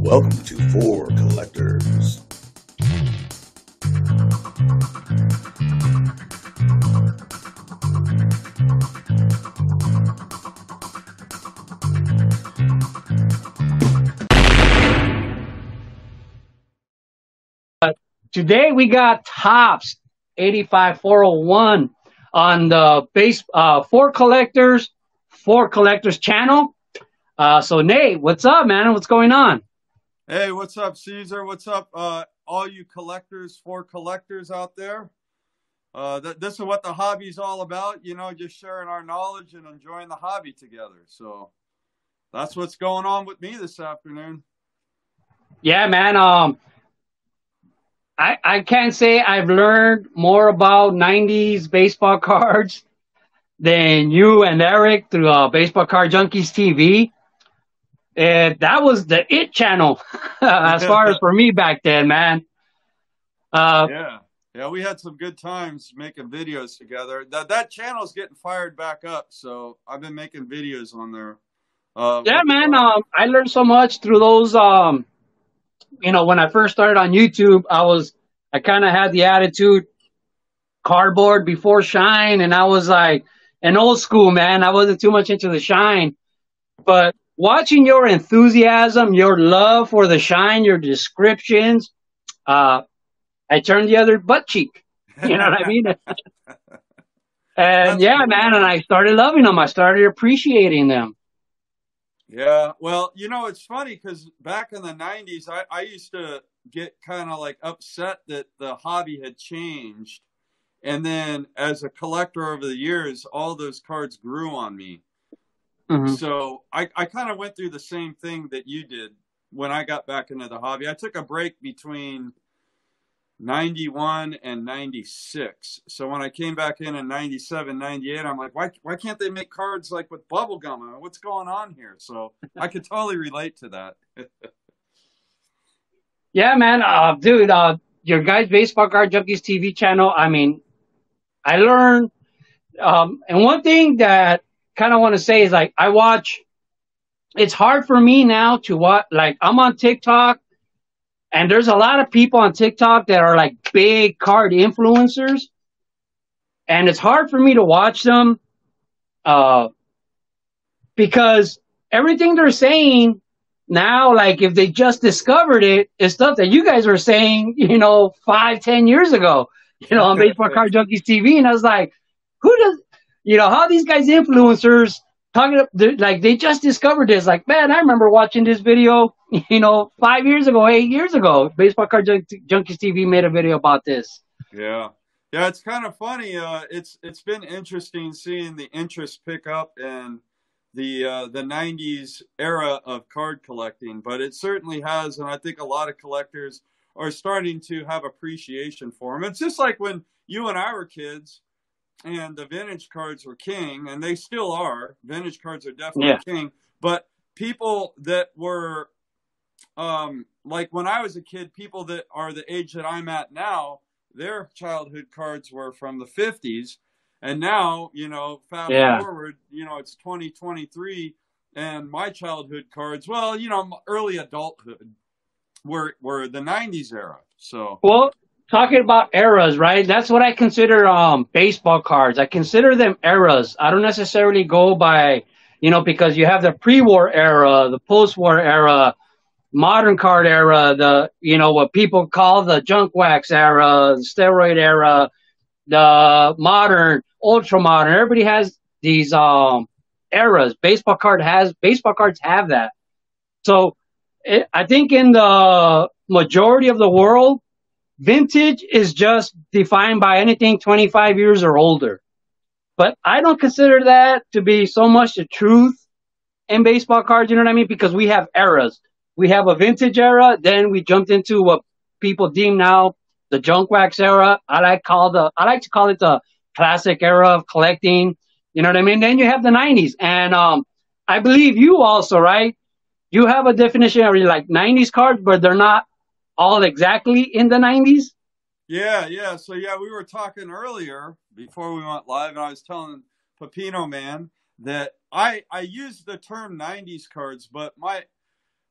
Welcome to Four Collectors. Today we got Topps 85401 on the base uh, for collectors, four collectors channel. Uh, so Nate, what's up, man? What's going on? Hey, what's up, Caesar? What's up, uh, all you collectors, for collectors out there? Uh, th- this is what the hobby's all about, you know, just sharing our knowledge and enjoying the hobby together. So that's what's going on with me this afternoon. Yeah, man. Um, I I can't say I've learned more about '90s baseball cards than you and Eric through uh, Baseball Card Junkies TV. And that was the it channel as far as for me back then, man. Uh, yeah. Yeah, we had some good times making videos together. That that channel's getting fired back up, so I've been making videos on there. Uh, yeah, man. Um, I learned so much through those. Um, you know, when I first started on YouTube, I was I kind of had the attitude cardboard before shine, and I was like an old school man. I wasn't too much into the shine, but watching your enthusiasm, your love for the shine, your descriptions, uh, I turned the other butt cheek. You know what I mean? and yeah, man, and I started loving them. I started appreciating them. Yeah, well, you know, it's funny because back in the '90s, I, I used to get kind of like upset that the hobby had changed, and then as a collector over the years, all those cards grew on me. Mm-hmm. So I, I kind of went through the same thing that you did when I got back into the hobby. I took a break between 91 and 96. So when I came back in in 97, 98, I'm like, why, why can't they make cards like with bubble bubblegum? What's going on here? So I could totally relate to that. yeah, man. Uh, dude, uh, your guys' Baseball Card Junkies TV channel, I mean, I learned, um, and one thing that kind of want to say is like, I watch, it's hard for me now to watch, like, I'm on TikTok and there's a lot of people on TikTok that are like big card influencers. And it's hard for me to watch them uh, because everything they're saying now, like if they just discovered it, is stuff that you guys were saying, you know, five, ten years ago, you know, on Baseball Card Junkies TV. And I was like, who does, you know, how these guys influencers talking like they just discovered this. Like, man, I remember watching this video, you know, five years ago, eight years ago. Baseball Card Junkies TV made a video about this. Yeah, yeah, it's kind of funny. Uh, it's it's been interesting seeing the interest pick up in the uh, the '90s era of card collecting, but it certainly has, and I think a lot of collectors are starting to have appreciation for them. It's just like when you and I were kids and the vintage cards were king, and they still are. Vintage cards are definitely yeah. king. But people that were, um, like when I was a kid, people that are the age that I'm at now, their childhood cards were from the 50s. And now, you know, fast yeah. forward, you know, it's 2023, and my childhood cards, well, you know, early adulthood were were the 90s era. So well, talking about eras, right? That's what I consider um baseball cards. I consider them eras. I don't necessarily go by, you know, because you have the pre-war era, the post-war era, modern card era, the you know what people call the junk wax era, the steroid era, the modern, ultra modern. Everybody has these um eras. Baseball card has baseball cards have that. So it, I think in the majority of the world, Vintage is just defined by anything 25 years or older. But I don't consider that to be so much the truth in baseball cards, you know what I mean? Because we have eras. We have a vintage era, then we jumped into what people deem now the junk wax era. I like call the I like to call it the classic era of collecting. You know what I mean? Then you have the 90s, and um, I believe you also, right? You have a definition of like 90s cards, but they're not all exactly in the 90s? Yeah, yeah. So yeah, we were talking earlier before we went live, and I was telling Pepino Man that I I use the term 90s cards, but my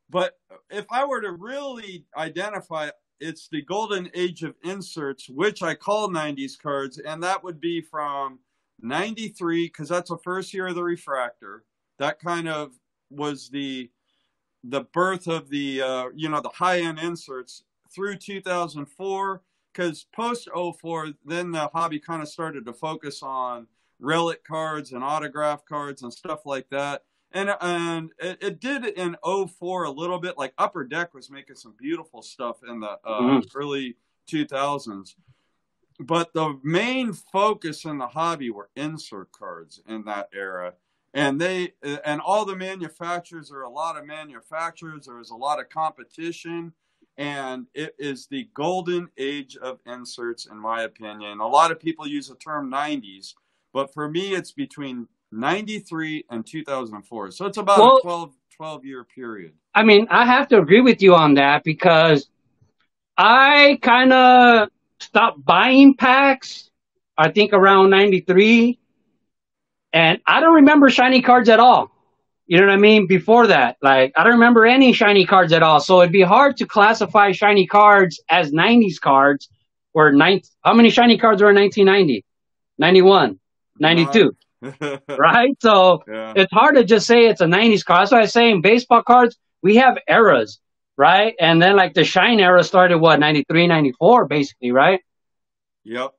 but if I were to really identify, it's the golden age of inserts, which I call 90s cards, and that would be from 93, because that's the first year of the refractor. That kind of was the the birth of the uh, you know the high end inserts through 2004 because post 04 then the hobby kind of started to focus on relic cards and autograph cards and stuff like that. And and it, it, did in 04 a little bit like upper deck was making some beautiful stuff in the uh, mm-hmm. early 2000s but the main focus in the hobby were insert cards in that era and they uh, and all the manufacturers are a lot of manufacturers there's a lot of competition and it is the golden age of inserts in my opinion a lot of people use the term 90s but for me it's between 93 and 2004. So it's about well, a 12, 12 year period. I mean, I have to agree with you on that because I kind of stopped buying packs, I think around 93. And I don't remember shiny cards at all. You know what I mean? Before that, like, I don't remember any shiny cards at all. So it'd be hard to classify shiny cards as 90s cards or nine, how many shiny cards were in 1990? 91, 92. right? So yeah. it's hard to just say it's a 90s card. That's why I say in baseball cards, we have eras, right? And then like the shine era started what, 93, 94, basically, right? Yep.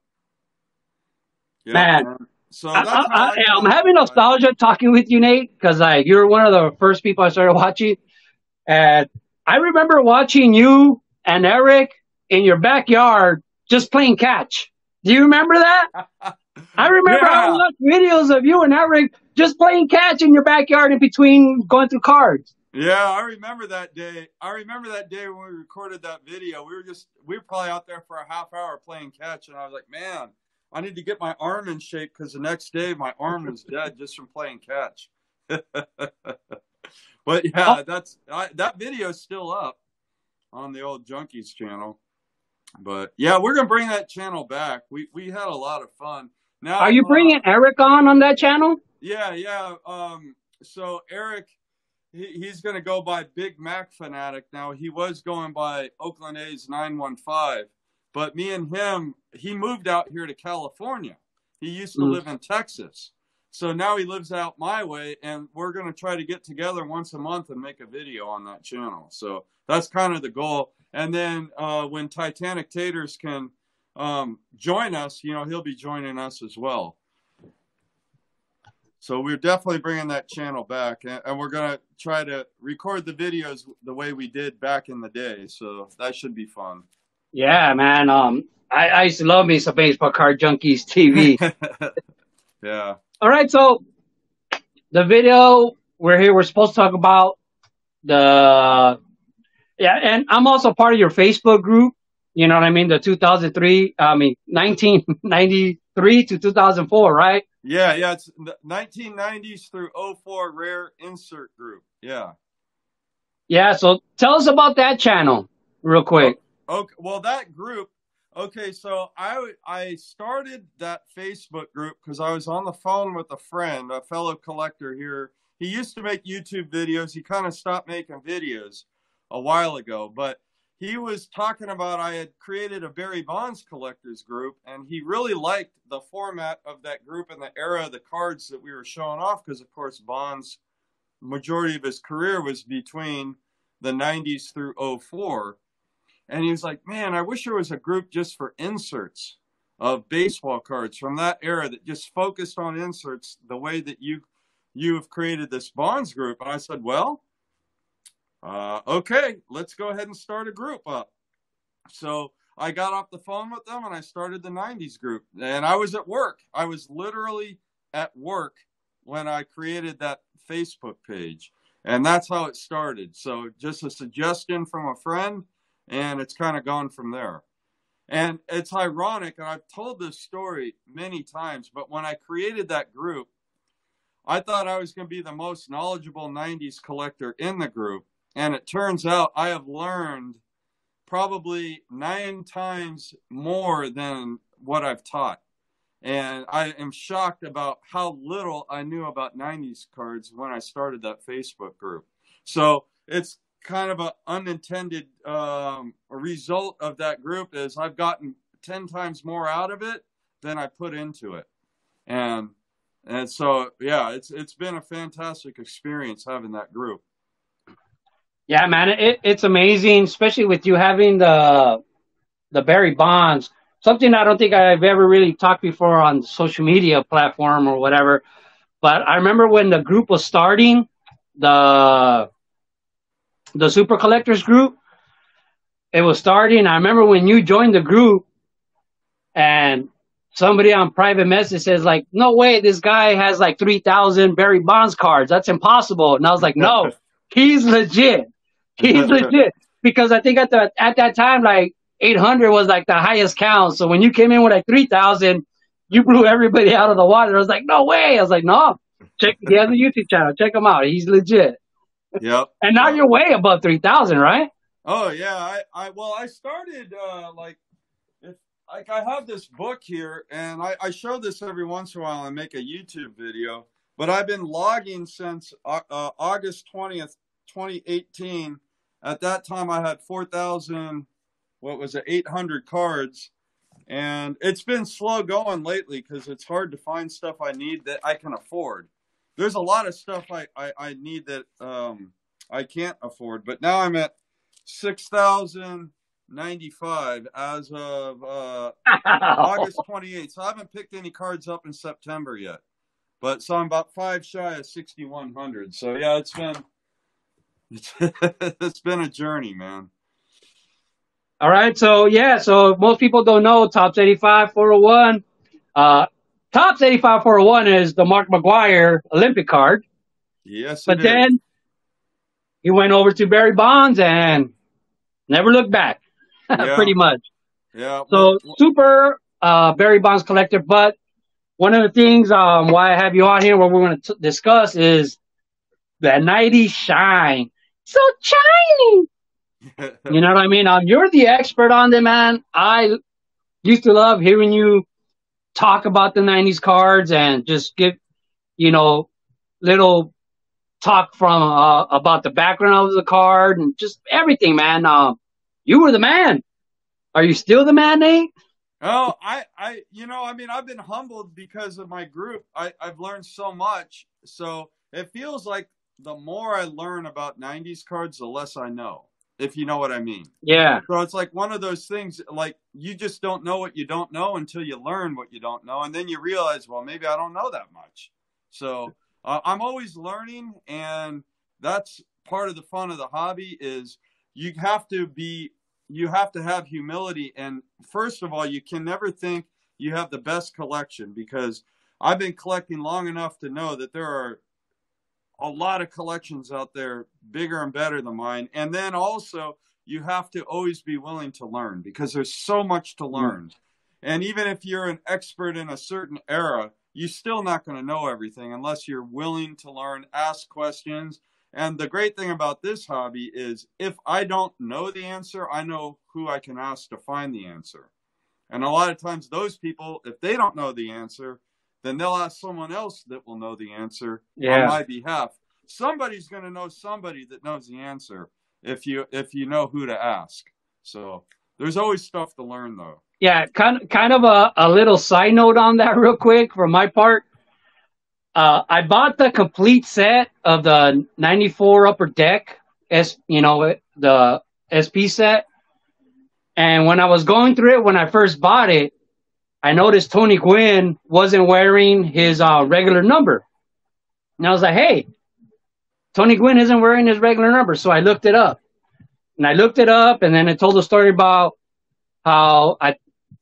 yep. Man. So I, I'm having nostalgia talking with you, Nate, because like you're one of the first people I started watching. And I remember watching you and Eric in your backyard just playing catch. Do you remember that? I remember yeah. I watched videos of you and Eric just playing catch in your backyard in between going through cards. Yeah, I remember that day. I remember that day when we recorded that video. We were just we were probably out there for a half hour playing catch, and I was like, man, I need to get my arm in shape because the next day my arm was dead just from playing catch. but yeah, oh. that's I, that video is still up on the old Junkies channel. But yeah, we're gonna bring that channel back. We we had a lot of fun. Now, are you bringing uh, Eric on on that channel? Yeah, yeah. Um, so Eric, he, he's going to go by Big Mac fanatic now. He was going by Oakland A's nine one five, but me and him, he moved out here to California. He used to mm. live in Texas, so now he lives out my way, and we're going to try to get together once a month and make a video on that channel. So that's kind of the goal. And then uh, when Titanic Taters can um, join us, you know, he'll be joining us as well. So we're definitely bringing that channel back, and we're going to try to record the videos the way we did back in the day. So that should be fun. Yeah, man. Um, I, I used to love me some baseball card junkies TV. yeah. All right, so the video we're here. We're supposed to talk about the yeah, and I'm also part of your Facebook group. You know what I mean? The 2003, I mean, 1993 to 2004, right? Yeah, yeah. It's 1990s through 04 rare insert group. Yeah. Yeah. So tell us about that channel real quick. Okay. Well, that group. Okay. So I, I started that Facebook group because I was on the phone with a friend, a fellow collector here. He used to make YouTube videos. He kind of stopped making videos a while ago, but he was talking about I had created a Barry Bonds collectors group, and he really liked the format of that group and the era of the cards that we were showing off because, of course, Bonds' majority of his career was between the 90s through 04. And he was like, man, I wish there was a group just for inserts of baseball cards from that era that just focused on inserts the way that you you have created this Bonds group. And I said, well, uh, okay, let's go ahead and start a group up. So I got off the phone with them and I started the 90s group. And I was at work. I was literally at work when I created that Facebook page. And that's how it started. So just a suggestion from a friend, and it's kind of gone from there. And it's ironic, and I've told this story many times, but when I created that group, I thought I was going to be the most knowledgeable 90s collector in the group. And it turns out I have learned probably nine times more than what I've taught. And I am shocked about how little I knew about 90s cards when I started that Facebook group. So it's kind of an unintended um, result of that group is I've gotten 10 times more out of it than I put into it. And and so yeah, it's it's been a fantastic experience having that group. Yeah, man, it, it's amazing, especially with you having the the Barry Bonds. Something I don't think I've ever really talked before on social media platform or whatever. But I remember when the group was starting, the the Super Collectors group, it was starting. I remember when you joined the group, and somebody on private message says like, "No way, this guy has like three thousand Barry Bonds cards. That's impossible." And I was like, "No, he's legit." He's legit because I think at the at that time like 800 was like the highest count. So when you came in with like 3000, you blew everybody out of the water. I was like, no way. I was like, no. Check he has a YouTube channel. Check him out. He's legit. Yep. and now you're way above 3000, right? Oh yeah, I, I well I started uh like if like I have this book here and I, I show this every once in a while and make a YouTube video, but I've been logging since uh, uh, August 20th, 2018 at that time I had 4,000, what was it, 800 cards. And it's been slow going lately because it's hard to find stuff I need that I can afford. There's a lot of stuff I, I, I need that um, I can't afford. But now I'm at 6,095 as of uh, August 28th. So I haven't picked any cards up in September yet. But so I'm about five shy of 6,100. So yeah, it's been it's been a journey, man. All right, so yeah, so most people don't know Topps 85 401. Uh, Topps 85 401 is the Mark McGwire Olympic card. Yes, but then he went over to Barry Bonds and never looked back, yeah. pretty much. Yeah. So super uh, Barry Bonds collector, but one of the things um, why I have you on here, what we're going to discuss is that 90 shine so shiny. you know what I mean? Um, you're the expert on them, man. I used to love hearing you talk about the 90s cards and just give, you know, little talk from uh, about the background of the card and just everything, man. Um, you were the man. Are you still the man, Nate? Oh, I, I, you know, I mean, I've been humbled because of my group. I, I've learned so much. So it feels like the more I learn about 90s cards, the less I know, if you know what I mean. Yeah. So it's like one of those things, like you just don't know what you don't know until you learn what you don't know. And then you realize, well, maybe I don't know that much. So uh, I'm always learning. And that's part of the fun of the hobby is you have to be, you have to have humility. And first of all, you can never think you have the best collection because I've been collecting long enough to know that there are a lot of collections out there bigger and better than mine. And then also, you have to always be willing to learn because there's so much to learn. Mm. And even if you're an expert in a certain era, you're still not going to know everything unless you're willing to learn, ask questions. And the great thing about this hobby is if I don't know the answer, I know who I can ask to find the answer. And a lot of times, those people, if they don't know the answer, then they'll ask someone else that will know the answer yeah. on my behalf. Somebody's going to know somebody that knows the answer if you if you know who to ask. So there's always stuff to learn though. Yeah, kind kind of a, a little side note on that real quick from my part. Uh, I bought the complete set of the 94 upper deck S, you know, the SP set. And when I was going through it when I first bought it, I noticed Tony Gwynn wasn't wearing his uh, regular number. And I was like, hey, Tony Gwynn isn't wearing his regular number. So I looked it up. And I looked it up and then it told a story about how I,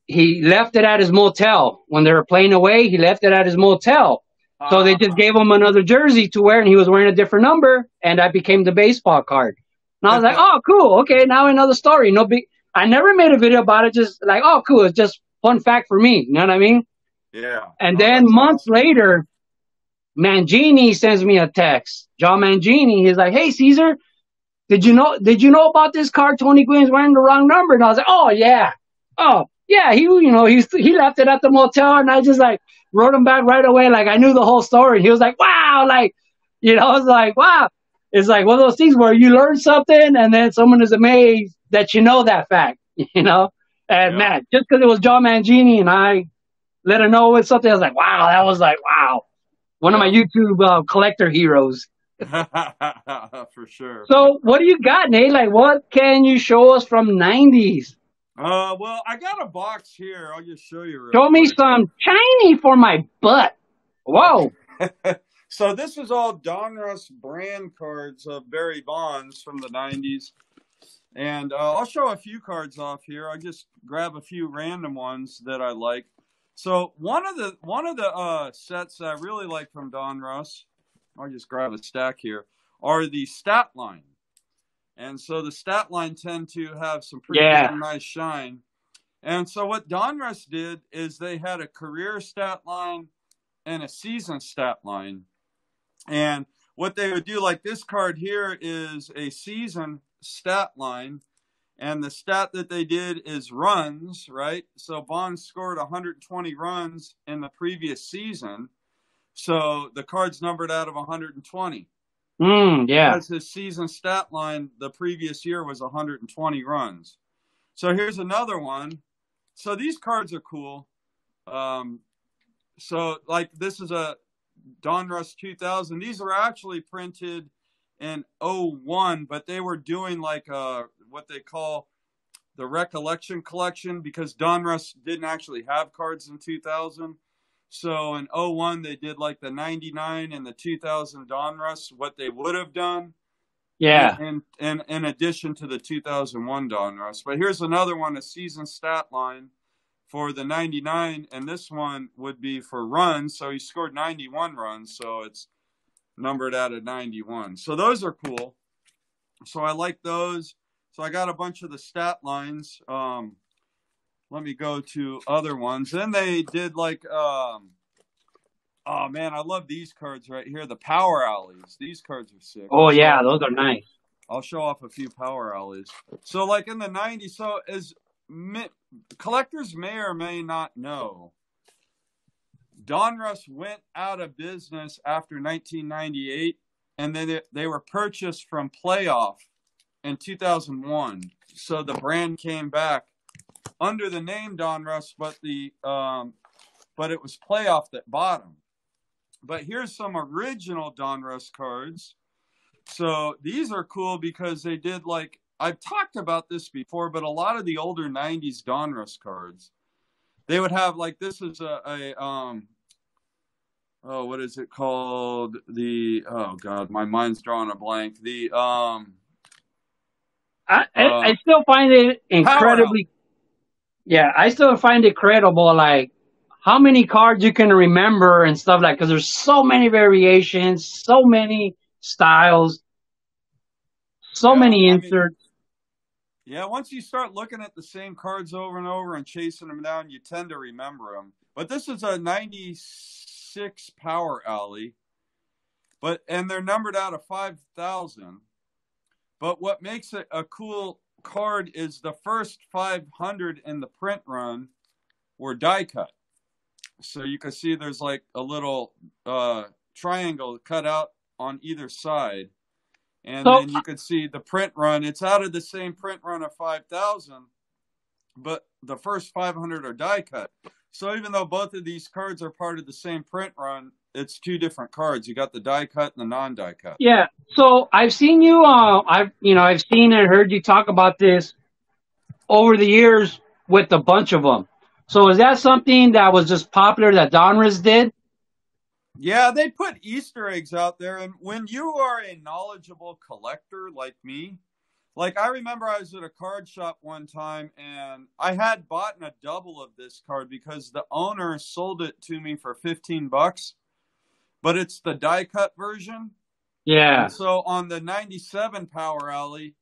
he left it at his motel. When they were playing away, he left it at his motel. So they just gave him another jersey to wear and he was wearing a different number and that became the baseball card. And I was like, oh, cool. Okay, now another story. No big. I never made a video about it. Just like, oh, cool. It's just fun fact for me. You know what I mean? Yeah. And oh, then months awesome. later, Mangini sends me a text. John Mangini, he's like, "Hey Caesar, did you know? Did you know about this car? Tony Gwynn's wearing the wrong number." And I was like, "Oh yeah, oh yeah." He, you know, he he left it at the motel, and I just like wrote him back right away, like I knew the whole story. He was like, "Wow," like, you know, I was like, "Wow." it's like one of those things where you learn something and then someone is amazed that you know that fact, you know? And Yeah. man, just because it was John Mangini and I let her know it's something, I was like, wow, that was like, wow. One of my YouTube uh, collector heroes. For sure. So what do you got, Nate? Like, what can you show us from 90s? Uh, well, I got a box here. I'll just show you. real Show me some shiny for my butt. Whoa. so this is all Donruss brand cards of Barry Bonds from the '90s, and uh, I'll show a few cards off here. I just grab a few random ones that I like. So one of the one of the uh, sets I really like from Donruss, I'll just grab a stack here, are the stat line. And so the stat line tend to have some pretty Yeah. nice shine. And so what Don Donruss did is they had a career stat line and a season stat line. And what they would do, like this card here, is a season stat line. And the stat that they did is runs, right? So Bonds scored 120 runs in the previous season. So the card's numbered out of 120 Mm, yeah. because his season stat line the previous year was 120 runs. So here's another one. So these cards are cool. Um, so like this is a Donruss 2000. These are actually printed in 01, but they were doing like uh what they call the recollection collection because Donruss didn't actually have cards in 2000. So in 01 they did like the 99 and the 2000 Donruss what they would have done Yeah. in, in in addition to the 2001 Donruss. But here's another one, a season stat line for the 99, and this one would be for runs. So he scored 91 runs, so it's numbered out of 91. So those are cool. So I like those. So I got a bunch of the stat lines. Um, let me go to other ones. Then they did like um, oh man, I love these cards right here, the power alleys. These cards are sick. Oh, yeah. Those are nice. I'll show off a few power alleys. So, like in the 90s, so as collectors may or may not know, Donruss went out of business after 1998, and then they, they were purchased from Playoff in 2001. So the brand came back under the name Donruss, but the um, but it was Playoff that bought them. But here's some original Donruss cards. So these are cool because they did like I've talked about this before, but a lot of the older '90s Donruss cards, they would have like this is a, a um oh what is it called the oh god my mind's drawing a blank the um I, I, Uh, I still find it incredibly. Yeah, I still find it credible, like how many cards you can remember and stuff like. Because there's so many variations, so many styles, so Yeah, many I mean- inserts. Yeah, once you start looking at the same cards over and over and chasing them down, you tend to remember them. But this is a 96 power alley. But and they're numbered out of 5000. But what makes it a cool card is the first 500 in the print run were die cut. So you can see there's like a little uh, triangle cut out on either side. And So- then you can see the print run. It's out of the same print run of 5,000, but the first 500 are die cut. So even though both of these cards are part of the same print run, it's two different cards. You got the die cut and the non die cut. Yeah. So I've seen you. Uh, I've you know I've seen and heard you talk about this over the years with a bunch of them. So is that something that was just popular that Donruss did? Yeah, they put Easter eggs out there. And when you are a knowledgeable collector like me, like I remember I was at a card shop one time and I had bought a double of this card because the owner sold it to me for 15 bucks, but it's the die cut version. Yeah. And so on the 97 Power Alley,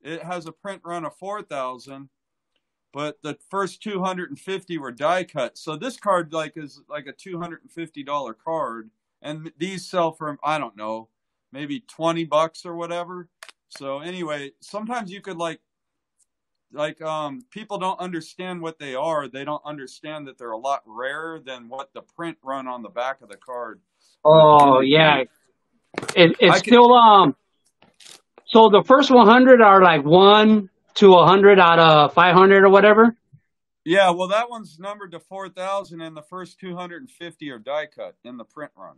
it has a print run of 4,000, but the first 250 were die cut. So this card like is like a $250 card and these sell for I don't know, maybe 20 bucks or whatever. So anyway, sometimes you could like like um people don't understand what they are. They don't understand that they're a lot rarer than what the print run on the back of the card. Oh yeah. It, I it's can- still um So the first 100 are like one to 100 out of 500 or whatever. Yeah, well, that one's numbered to 4,000, and the first 250 are die cut in the print run.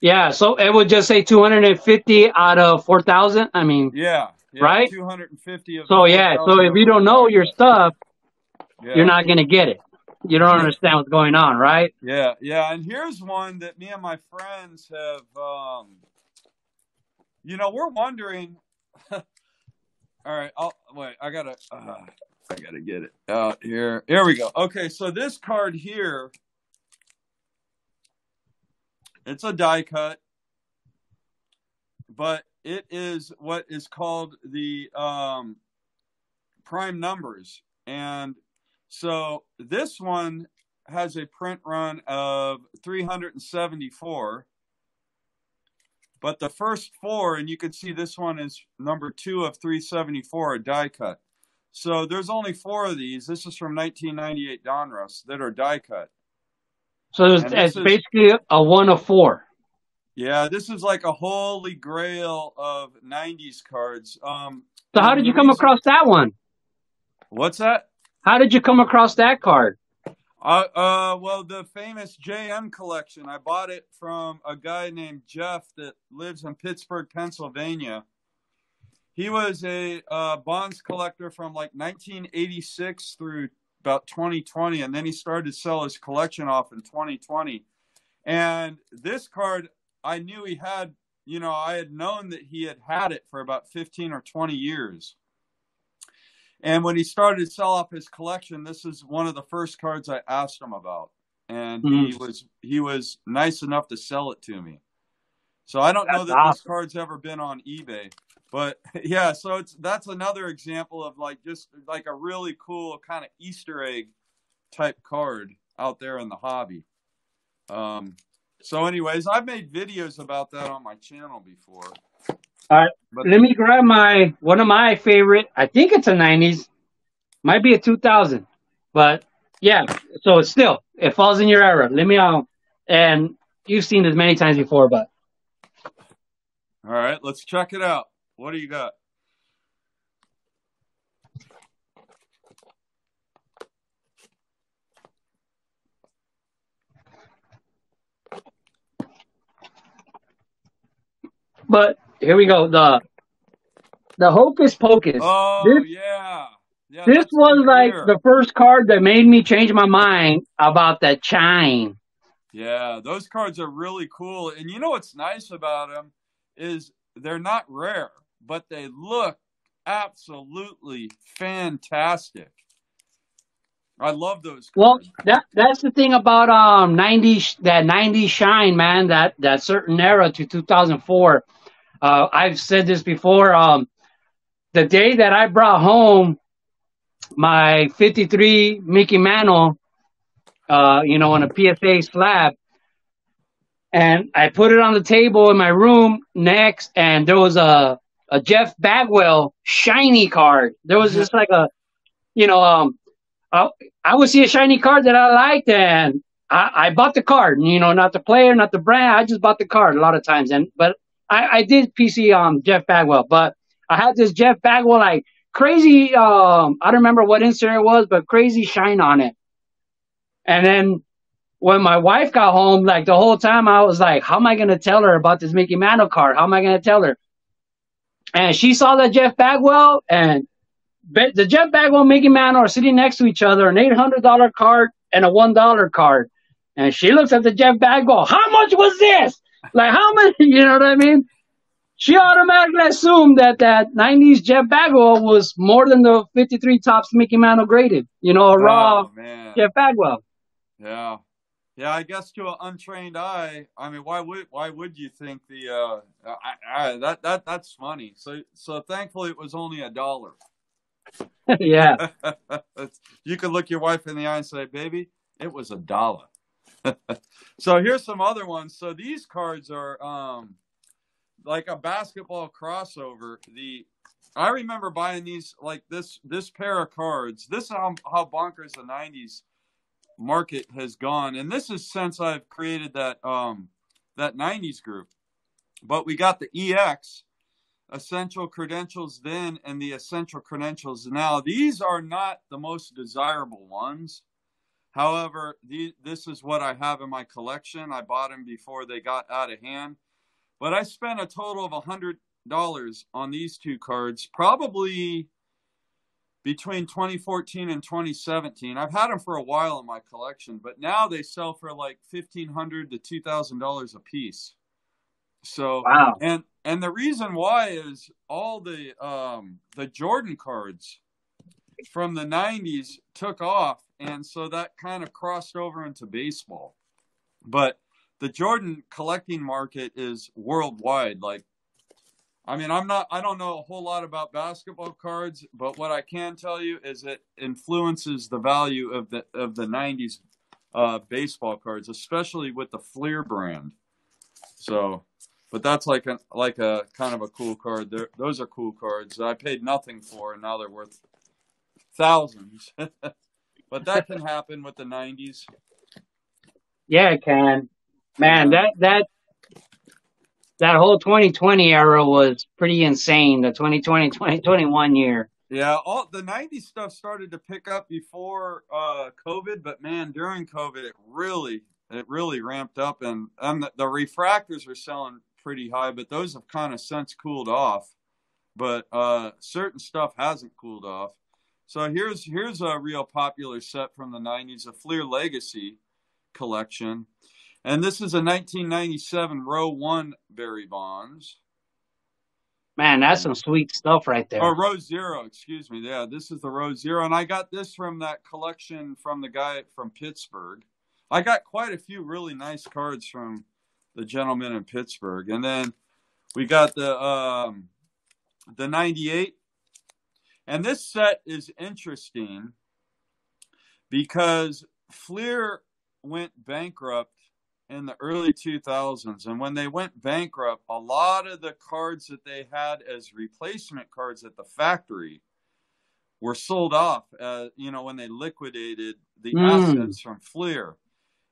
Yeah, so it would just say 250 out of 4,000. I mean, Yeah, yeah Right? 250 of so yeah, so if you don't know your stuff, yeah. you're not gonna get it. You don't understand what's going on, right? Yeah, yeah, and here's one that me and my friends have. Um, you know, we're wondering. All right, I'll wait. I gotta. Uh, I gotta get it out here. Here we go. Okay, so this card here, it's a die cut, but it is what is called the um, prime numbers, and so this one has a print run of 374. But the first four, and you can see this one is number two of 374, a die cut. So there's only four of these. This is from 1998 Donruss that are die cut. So it's, it's is- basically a one of four. Yeah, this is like a holy grail of 90s cards. Um, So how did you come across that one? What's that? How did you come across that card? Uh, uh, well, the famous JM collection. I bought it from a guy named Jeff that lives in Pittsburgh, Pennsylvania. He was a uh, bonds collector from like 1986 through about 2020, and then he started to sell his collection off in 2020. And this card, I knew he had. You know, I had known that he had had it for about 15 or 20 years. And when he started to sell off his collection, this is one of the first cards I asked him about. And he Mhm. was he was nice enough to sell it to me. So I don't know That's that this card's ever been on eBay. But yeah, so it's that's another example of like just like a really cool kind of Easter egg type card out there in the hobby. Um so anyways, I've made videos about that on my channel before. All right, But let me grab my one of my favorite. I think it's a '90s, might be a 2000, but yeah. So it's still it falls in your era. Let me um, and you've seen this many times before, but All right, let's check it out. What do you got? but here we go. The the Hocus Pocus. Oh This- yeah, yeah. this was like here. the first card that made me change my mind about that chime. Yeah, those cards are really cool. And you know what's nice about them is they're not rare, but they look absolutely fantastic. I love those Well, that that's the thing about um 90 that 90 shine, man. That that certain era to 2004. Uh, I've said this before. Um, the day that I brought home my 53 Mickey Mantle, uh, you know, on a PSA slab, and I put it on the table in my room next, and there was a a Jeff Bagwell shiny card. There was just like a, you know, um, I, I would see a shiny card that I liked, and I, I bought the card. You know, not the player, not the brand. I just bought the card a lot of times. And but I, I did PC um Jeff Bagwell, but I had this Jeff Bagwell like crazy. Um, I don't remember what insert it was, but crazy shine on it. And then when my wife got home, like the whole time I was like, how am I gonna tell her about this Mickey Mantle card? How am I gonna tell her? And she saw that Jeff Bagwell and the Jeff Bagwell Mickey Mantle are sitting next to each other, an eight hundred dollar card and a one dollar card. And she looks at the Jeff Bagwell. How much was this? Like how many? You know what I mean? She automatically assumed that that '90s Jeff Bagwell was more than the 53 Topps Mickey Mantle graded. You know, a raw Oh. Jeff Bagwell. Yeah. Yeah, I guess to an untrained eye, I mean, why would why would you think the uh I, I, that that that's funny. So so thankfully it was only a dollar. yeah. you could look your wife in the eye and say, "Baby, it was a dollar." so here's some other ones. So these cards are um like a basketball crossover. The I remember buying these like this this pair of cards. This is how, how bonkers the '90s market has gone, and this is since I've created that um that '90s group. But we got the EX. essential credentials then and the essential credentials now. These are not the most desirable ones. However, the, this is what I have in my collection. I bought them before they got out of hand. But I spent a total of $100 on these two cards, probably between 2014 and 2017. I've had them for a while in my collection, but now they sell for like 1,500 to $2,000 a piece. So, wow. and and the reason why is all the um the Jordan cards from the 90s took off and so that kind of crossed over into baseball. But the Jordan collecting market is worldwide like I mean, I'm not I don't know a whole lot about basketball cards, but what I can tell you is it influences the value of the of the 90s uh baseball cards, especially with the Fleer brand. So, but that's like a like a kind of a cool card. They're, those are cool cards. I paid nothing for, and now they're worth thousands. but that can happen with the '90s. Yeah, it can. Man, that that that whole 2020 era was pretty insane. The 2020 2021 year. Yeah, all the '90s stuff started to pick up before uh, COVID, but man, during COVID, it really it really ramped up, and and the, the refractors are selling pretty high, but those have kind of since cooled off. But uh, certain stuff hasn't cooled off. So here's here's a real popular set from the '90s, a Fleer Legacy collection, and this is a 1997 row one Barry Bonds. Man, that's some sweet stuff right there. Oh, row zero, excuse me. Yeah, this is the row zero, and I got this from that collection from the guy from Pittsburgh. I got quite a few really nice cards from the gentleman in Pittsburgh. And then we got the um, the 98. And this set is interesting because Fleer went bankrupt in the early 2000s. And when they went bankrupt, a lot of the cards that they had as replacement cards at the factory were sold off, uh, you know, when they liquidated the mm. assets from Fleer.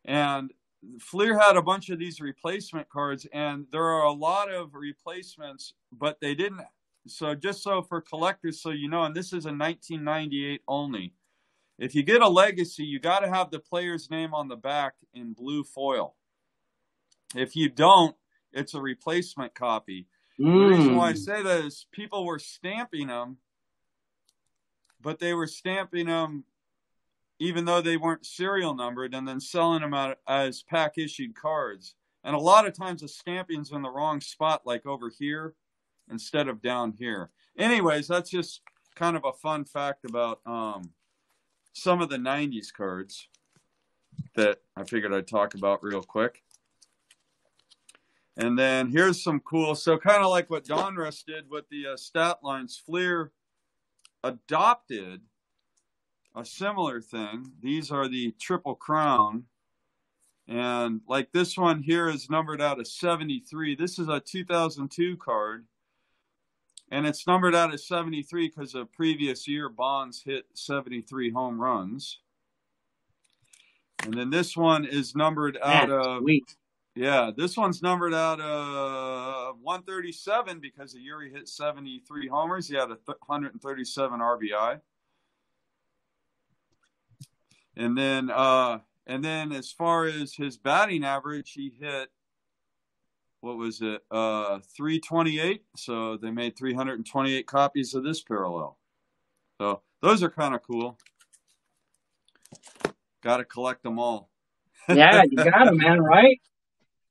And Fleer had a bunch of these replacement cards, and there are a lot of replacements, but they didn't. So, just so for collectors, so you know, and this is a 1998 only. If you get a legacy, you got to have the player's name on the back in blue foil. If you don't, it's a replacement copy. Mm. The reason why I hmm. say that is people were stamping them, but they were stamping them even though they weren't serial numbered, and then selling them out as pack issued cards. And a lot of times the stamping's in the wrong spot, like over here instead of down here. Anyways, that's just kind of a fun fact about um, some of the 90s cards that I figured I'd talk about real quick. And then here's some cool, so kind of like what Donruss did with the uh, stat lines, Fleer adopted a similar thing. These are the Triple Crown. And like this one here is numbered out of 73. This is a 2002 card. And it's numbered out of 73 because the previous year Bonds hit 73 home runs. And then this one is numbered out of sweet. Yeah, this one's numbered out of 137 because the year he hit 73 homers, he had a 137 RBI. And then uh and then as far as his batting average, he hit what was it? Uh 328. So they made 328 copies of this parallel. So those are kind of cool. Got to collect them all. yeah, you got them, man, right?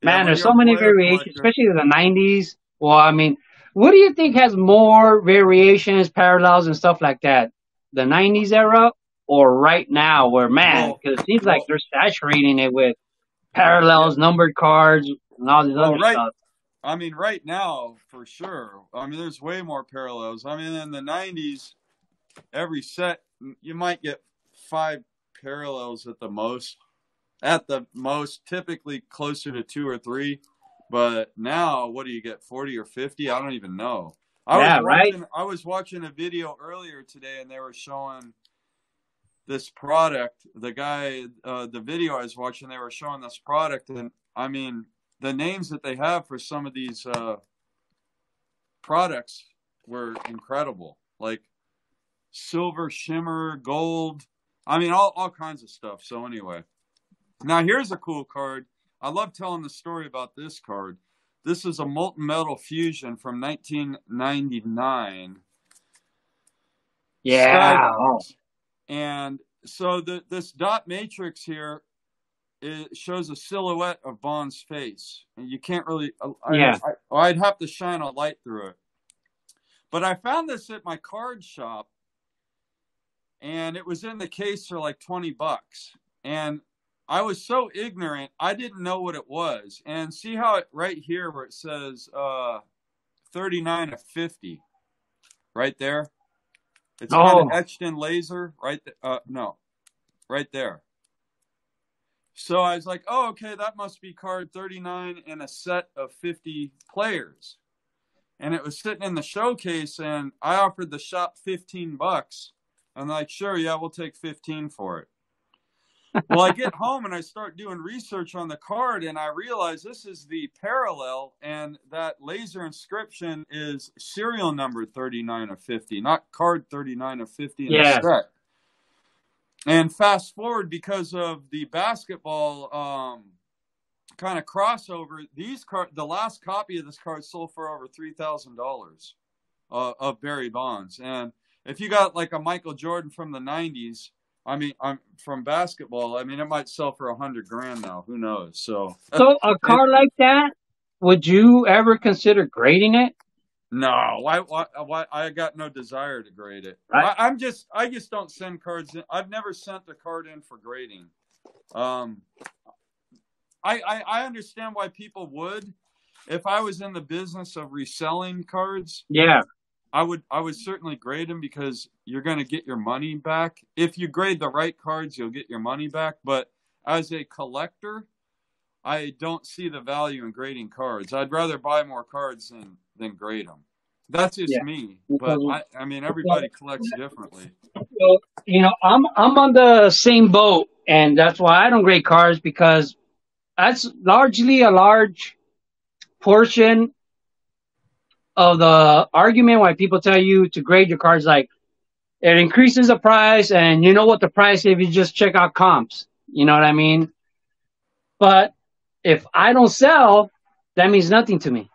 Man, yeah, there's so many variations, especially in the 90s. Well, I mean, what do you think has more variations, parallels, and stuff like that? The 90s era or right now where man, because it seems like they're saturating it with parallels, numbered cards, and all this well, other right, stuff. I mean, right now for sure. I mean, there's way more parallels. I mean, in the '90s, every set you might get five parallels at the most. At the most, typically closer to two or three. But now, what do you get? Forty or fifty? I don't even know. I yeah, was watching, right. I was watching a video earlier today, and they were showing this product. The guy, uh, the video I was watching, they were showing this product, and I mean, the names that they have for some of these uh, products were incredible, like silver, shimmer, gold. I mean, all all kinds of stuff. So anyway, now here's a cool card. I love telling the story about this card. This is a molten metal fusion from 1999. Yeah. And so the, this dot matrix here it shows a silhouette of Bond's face, and you can't really. I, Yeah. I, I'd have to shine a light through it. But I found this at my card shop, and it was in the case for like twenty bucks. And I was so ignorant, I didn't know what it was. And see how it right here where it says uh, thirty nine of fifty, right there. It's kind Oh. of etched in laser, right? Th- uh, no, right there. So I was like, oh, okay, that must be card 39 in a set of 50 players. And it was sitting in the showcase, and I offered the shop 15 bucks. I'm like, sure, yeah, we'll take 15 for it. well, I get home and I start doing research on the card, and I realize this is the parallel, and that laser inscription is serial number 39 of 50, not card 39 of 50 in Yeah. the set. And fast forward because of the basketball um, kind of crossover, these card the last copy of this card sold for over three thousand dollars uh, of Barry Bonds. And if you got like a Michael Jordan from the '90s, I mean, I'm from basketball. I mean, it might sell for a hundred grand now. Who knows? So So a car like that, would you ever consider grading it? No, why, why, why? I got no desire to grade it. Right. I, I'm just, I just don't send cards in. I've never sent a card in for grading. Um, I, I, I understand why people would. If I was in the business of reselling cards, Yeah. I would, I would certainly grade them because you're going to get your money back. If you grade the right cards, you'll get your money back. But as a collector, I don't see the value in grading cards. I'd rather buy more cards than than grade them. That's just Yeah. me. But I, I mean, everybody collects differently. So, you know, I'm I'm on the same boat, and that's why I don't grade cars because that's largely a large portion of the argument why people tell you to grade your cars. Like, it increases the price, and you know what the price if you just check out comps. You know what I mean? But if I don't sell, that means nothing to me,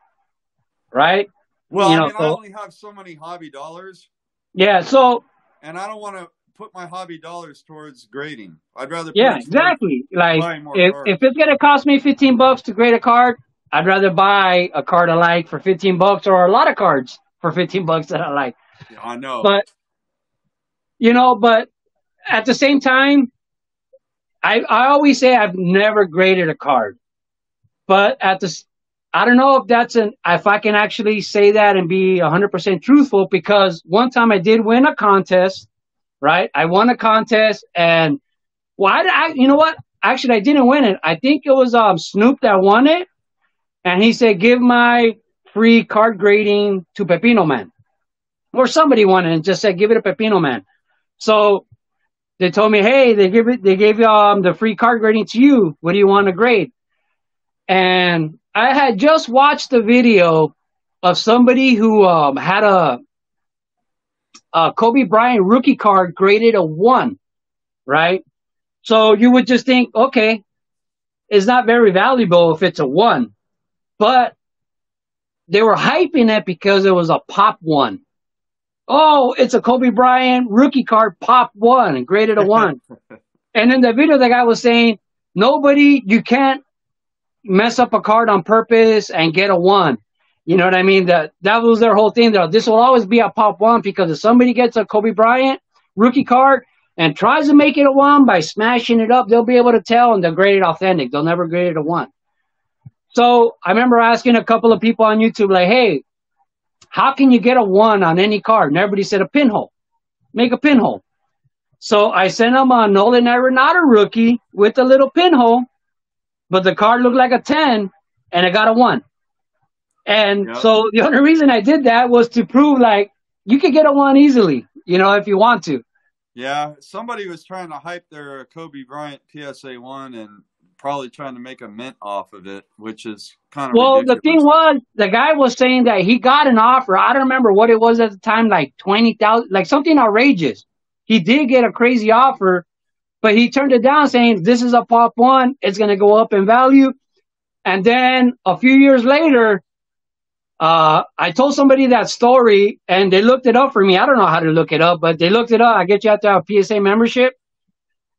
right? Well, You I know, mean, I only have so many hobby dollars, Yeah. So and I don't want to put my hobby dollars towards grading. I'd rather Yeah, exactly. Like if cards. if it's gonna cost me fifteen bucks to grade a card, I'd rather buy a card I like for fifteen bucks or a lot of cards for fifteen bucks that I like. Yeah, I know. But you know, but at the same time, I I always say I've never graded a card. But at the I don't know if that's an if I can actually say that and be hundred percent truthful because one time I did win a contest, right? I won a contest and why did I you know what? Actually, I didn't win it. I think it was um Snoop that won it, and he said, "Give my free card grading to Pepino Man," or somebody won it and just said, "Give it to Pepino Man." So they told me, "Hey, they give it, they gave um the free card grading to you. What do you want to grade?" And I had just watched the video of somebody who um had a a Kobe Bryant rookie card graded a one, right? So you would just think, okay, it's not very valuable if it's a one, but they were hyping it because it was a pop one. Oh, it's a Kobe Bryant rookie card pop one and graded a one. and in the video, the guy was saying, nobody, you can't mess up a card on purpose and get a one. You know what I mean? That that was their whole thing. Though this will always be a pop one because if somebody gets a Kobe Bryant rookie card and tries to make it a one by smashing it up, they'll be able to tell and they'll grade it authentic. They'll never grade it a one. So I remember asking a couple of people on YouTube, like, "Hey, how can you get a one on any card?" And everybody said a pinhole. Make a pinhole. So I sent them a Nolan Arenado rookie with a little pinhole, but the card looked like a ten, and I got a one. And Yep. so the only reason I did that was to prove like you could get a one easily, you know, if you want to. Yeah, somebody was trying to hype their Kobe Bryant PSA one and probably trying to make a mint off of it, which is kind of Well, the thing was, the guy was saying that he got an offer. I don't remember what it was at the time, like twenty thousand, like something outrageous. He did get a crazy offer, but he turned it down, saying this is a pop one. It's going to go up in value. And then a few years later, uh, I told somebody that story, and they looked it up for me. I don't know how to look it up, but they looked it up. I get you out to have a PSA membership,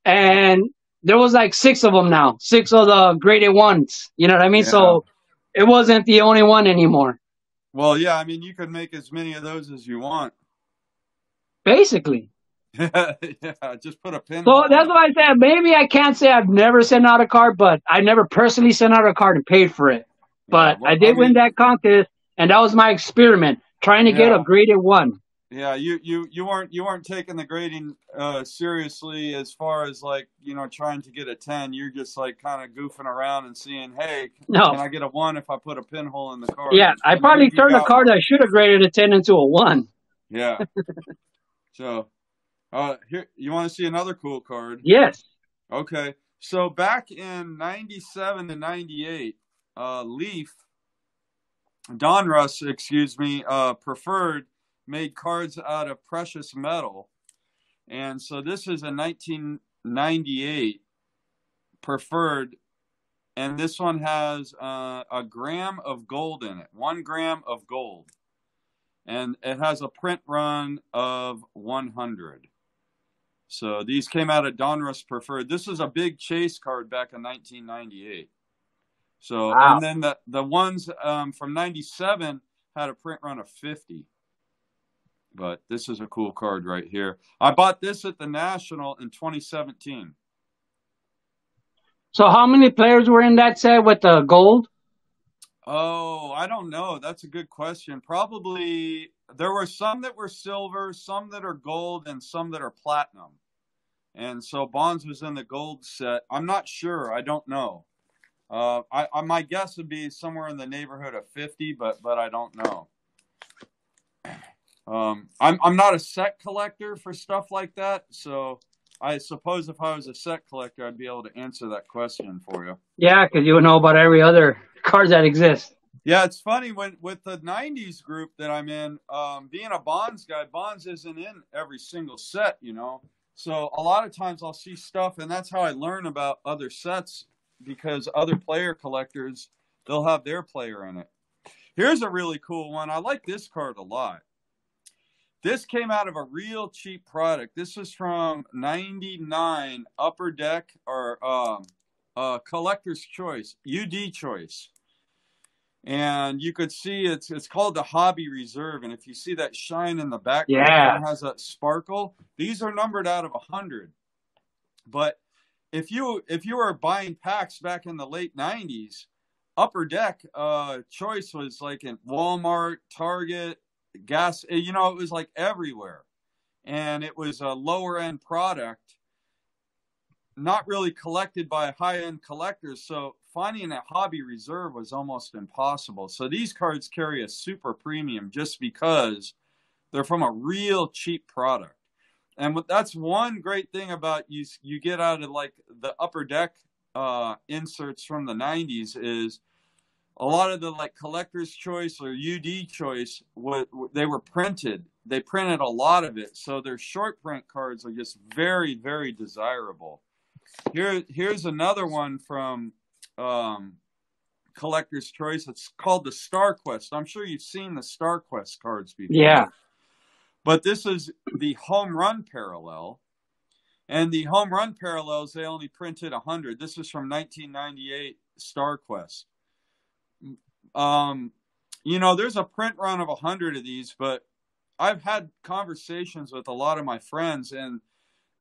and there was like six of them now, six of the graded ones. You know what I mean? Yeah. So it wasn't the only one anymore. Well, yeah, I mean, you could make as many of those as you want. Basically. Yeah, just put a pin. So that's why I said maybe I can't say I've never sent out a card, but I never personally sent out a card and paid for it. But well, I did I win that contest, and that was my experiment, trying to get a graded one. Yeah, you you you weren't you weren't taking the grading uh, seriously as far as like you know trying to get a ten. You're just like kind of goofing around and seeing, hey, No. can I get a one if I put a pinhole in the card? Yeah, I probably turned a card one. I should have graded a 10 into a 1. Yeah. so, uh, here you want to see another cool card? Yes. Okay. So back in 97 to 98, uh, Leaf, Donruss, excuse me, uh, preferred made cards out of precious metal. And so this is a 1998 preferred. And this one has uh, a gram of gold in it, one gram of gold. And it has a print run of 100. So these came out of Donruss Preferred. This is a big chase card back in 1998. So Wow. and then the the ones um, from '97 had a print run of 50. But this is a cool card right here. I bought this at the National in 2017. So how many players were in that set with the gold? Oh, I don't know. That's a good question. Probably there were some that were silver, some that are gold, and some that are platinum. And so Bonds was in the gold set. I'm not sure. I don't know. Uh, I, I my guess would be somewhere in the neighborhood of 50, but but I don't know. Um, I'm I'm not a set collector for stuff like that, so I suppose if I was a set collector, I'd be able to answer that question for you. Yeah, because you would know about every other card that exists. Yeah, it's funny when with the '90s group that I'm in, um, being a Bonds guy, Bonds isn't in every single set, you know. So a lot of times I'll see stuff, and that's how I learn about other sets because other player collectors they'll have their player in it. Here's a really cool one. I like this card a lot. This came out of a real cheap product. This is from '99 Upper Deck or um, uh, Collector's Choice, UD Choice and you could see it's it's called the hobby reserve and if you see that shine in the background Yeah. it has that sparkle these are numbered out of a 100 but if you if you were buying packs back in the late 90s upper deck uh choice was like in walmart target gas you know it was like everywhere and it was a lower end product not really collected by high end collectors. So finding a hobby reserve was almost impossible. So these cards carry a super premium just because they're from a real cheap product. And that's one great thing about you you get out of like the upper deck uh, inserts from the 90s is a lot of the like collector's choice or UD choice what they were printed they printed a lot of it so their short print cards are just very very desirable here, here's another one from um, Collector's Choice. It's called the Star Quest. I'm sure you've seen the Star Quest cards before. Yeah. But this is the home run parallel. And the home run parallels, they only printed 100. This is from 1998 Star Quest. Um, you know, there's a print run of 100 of these, but I've had conversations with a lot of my friends, and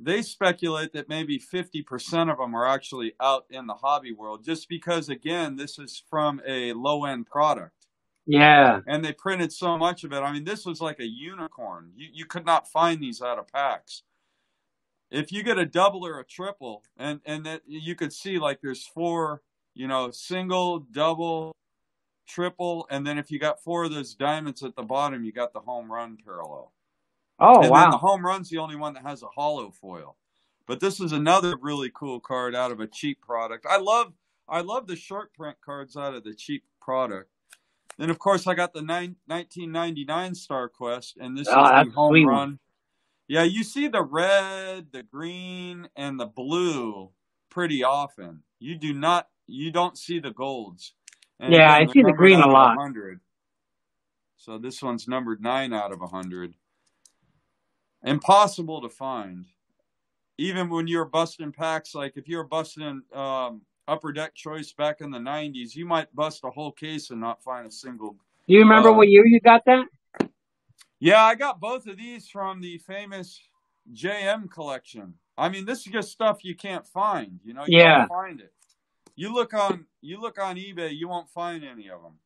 they speculate that maybe 50% of them are actually out in the hobby world just because, again, this is from a low end product Yeah. and they printed so much of it. I mean, this was like a unicorn. You, you could not find these out of packs. If you get a double or a triple, and, and that you could see like there's four, you know, single, double, triple, and then if you got four of those diamonds at the bottom, you got the home run parallel. Oh, and then the home run's the only one that has a hollow foil. But this is another really cool card out of a cheap product. I love I love the short print cards out of the cheap product. Then of course I got the nine, 1999 Star Quest, and this Oh, is the home sweet. run. Yeah, you see the red, the green, and the blue pretty often. You do not, you don't see the golds. And Yeah, I see the green a lot. 100. So this one's numbered nine out of a hundred. Impossible to find. Even when you're busting packs, like if you're busting um, upper deck choice back in the '90s, you might bust a whole case and not find a single. Do you remember Uh, what year you got that? Yeah, I got both of these from the famous JM collection. I mean, this is just stuff you can't find. You know, you Yeah. find it. You look on you look on eBay, you won't find any of them.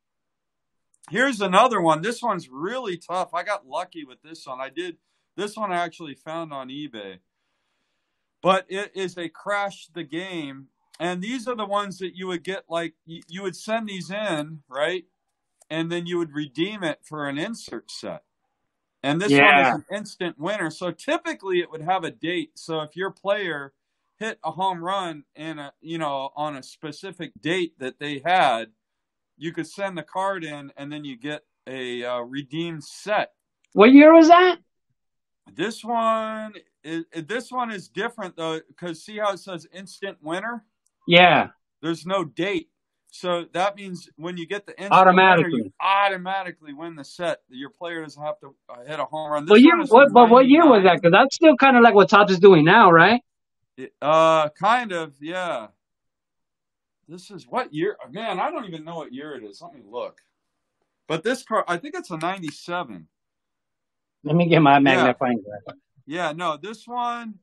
Here's another one. This one's really tough. I got lucky with this one. I did this one I actually found on eBay. But it is a crash the game. And these are the ones that you would get like you, would send these in, right? And then you would redeem it for an insert set. And this Yeah. one is an instant winner. So typically it would have a date. So if your player hit a home run in a you know on a specific date that they had, you could send the card in and then you get a uh, redeemed set. What year was that? This one is this one is different though because see how it says instant winner. Yeah. There's no date. So that means when you get the instant Automatically. winner, you automatically win the set. Your player doesn't have to uh, hit a home run. This What year? What? But what year was that? Because that's still kind of like what Topps is doing now, right? Uh, kind of, yeah. This is what year? Man, I don't even know what year it is. Let me look. But this car, I think it's a '97. Let me get my magnifying glass. Yeah, no, this one,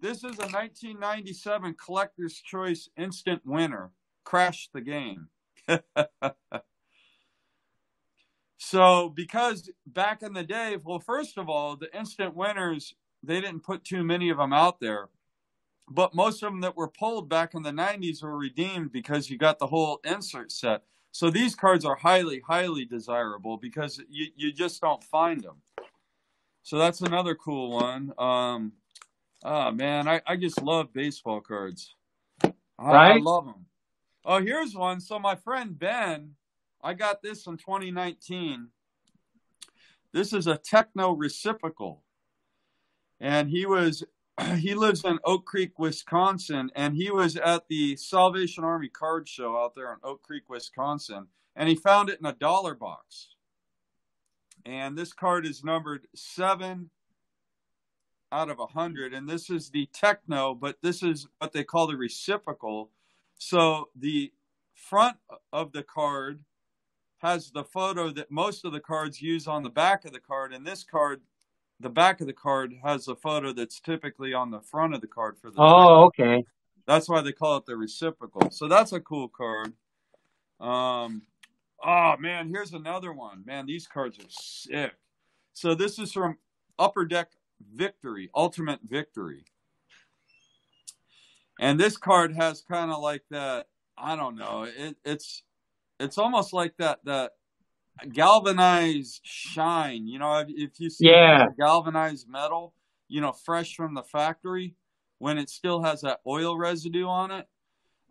this is a 1997 Collector's Choice Instant Winner. Crashed the game. so, because back in the day, well, first of all, the instant winners, they didn't put too many of them out there. But most of them that were pulled back in the 90s were redeemed because you got the whole insert set. So these cards are highly, highly desirable because you, you just don't find them. So that's another cool one. Um, oh man, I, I just love baseball cards. I, I love them. Oh, here's one. So my friend Ben, I got this in 2019. This is a techno reciprocal, and he was he lives in Oak Creek, Wisconsin, and he was at the Salvation Army card show out there in Oak Creek, Wisconsin, and he found it in a dollar box. And this card is numbered seven out of a hundred, and this is the techno, but this is what they call the reciprocal. So the front of the card has the photo that most of the cards use on the back of the card, and this card the back of the card has a photo that's typically on the front of the card for the Oh, okay. that's why they call it the reciprocal. So that's a cool card. Um, oh man, here's another one. Man, these cards are sick. So this is from Upper Deck Victory, Ultimate Victory. And this card has kind of like that, I don't know, it, it's it's almost like that that galvanized shine. You know, if, if you see Yeah. galvanized metal, you know, fresh from the factory, when it still has that oil residue on it.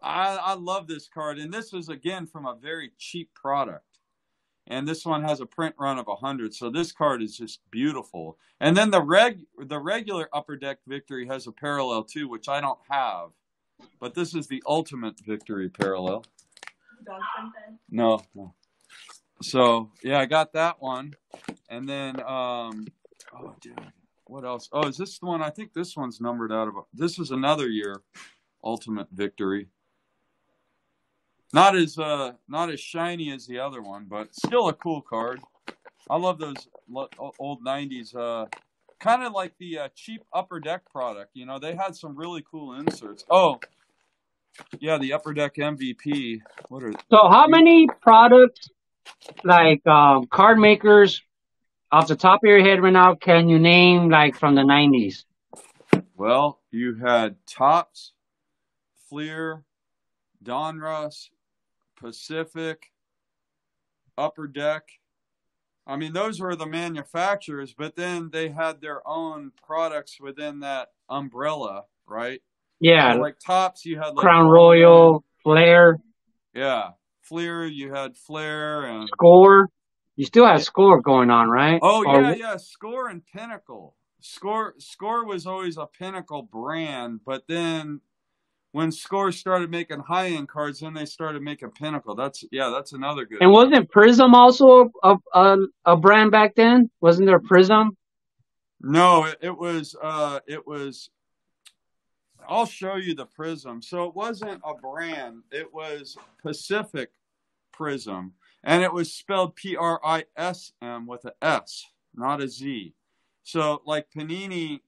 I, I love this card, and this is again from a very cheap product. And this one has a print run of 100, so this card is just beautiful. And then the reg the regular Upper Deck Victory has a parallel too, which I don't have, but this is the Ultimate Victory parallel. No, no. So yeah, I got that one, and then um, oh dude, what else? Oh, is this the one? I think this one's numbered out of. This is another year, Ultimate Victory. Not as uh, not as shiny as the other one, but still a cool card. I love those old '90s, uh, kind of like the uh, cheap Upper Deck product. You know, they had some really cool inserts. Oh, yeah, the Upper Deck MVP. What are So how many products, like um, card makers, off the top of your head right now, can you name like from the nineties? Well, you had Topps, Fleer, Donruss, Pacific, Upper Deck, I mean, those were the manufacturers, but then they had their own products within that umbrella, right? Yeah, So, like Topps, you had like Crown Royal, Flair, Yeah, Flair, you had Flair, and Score. You still have Score going on, right? oh Or- yeah, yeah, Score and Pinnacle. Score Score was always a Pinnacle brand, but then when Score started making high end cards, then they started making Pinnacle. That's yeah, that's another good. And wasn't Prism also a, a a brand back then? Wasn't there Prism? No, it, it was uh it was I'll show you the Prism. So it wasn't a brand. It was Pacific Prism and it was spelled P R I S M with a S, not a Z. So like Panini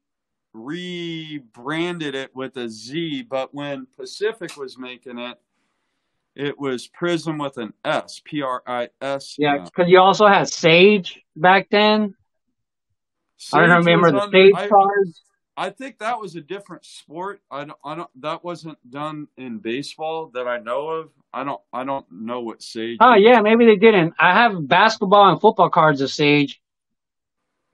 rebranded it with a Z, but when Pacific was making it it was Prism with an S, P R I S. Yeah, because you also had Sage back then. I don't remember the under- Sage I- cards. I think that was a different sport. I don't, I don't. That wasn't done in baseball that I know of. I don't. I don't know what Sage. Oh yeah, maybe they didn't. I have basketball and football cards of Sage.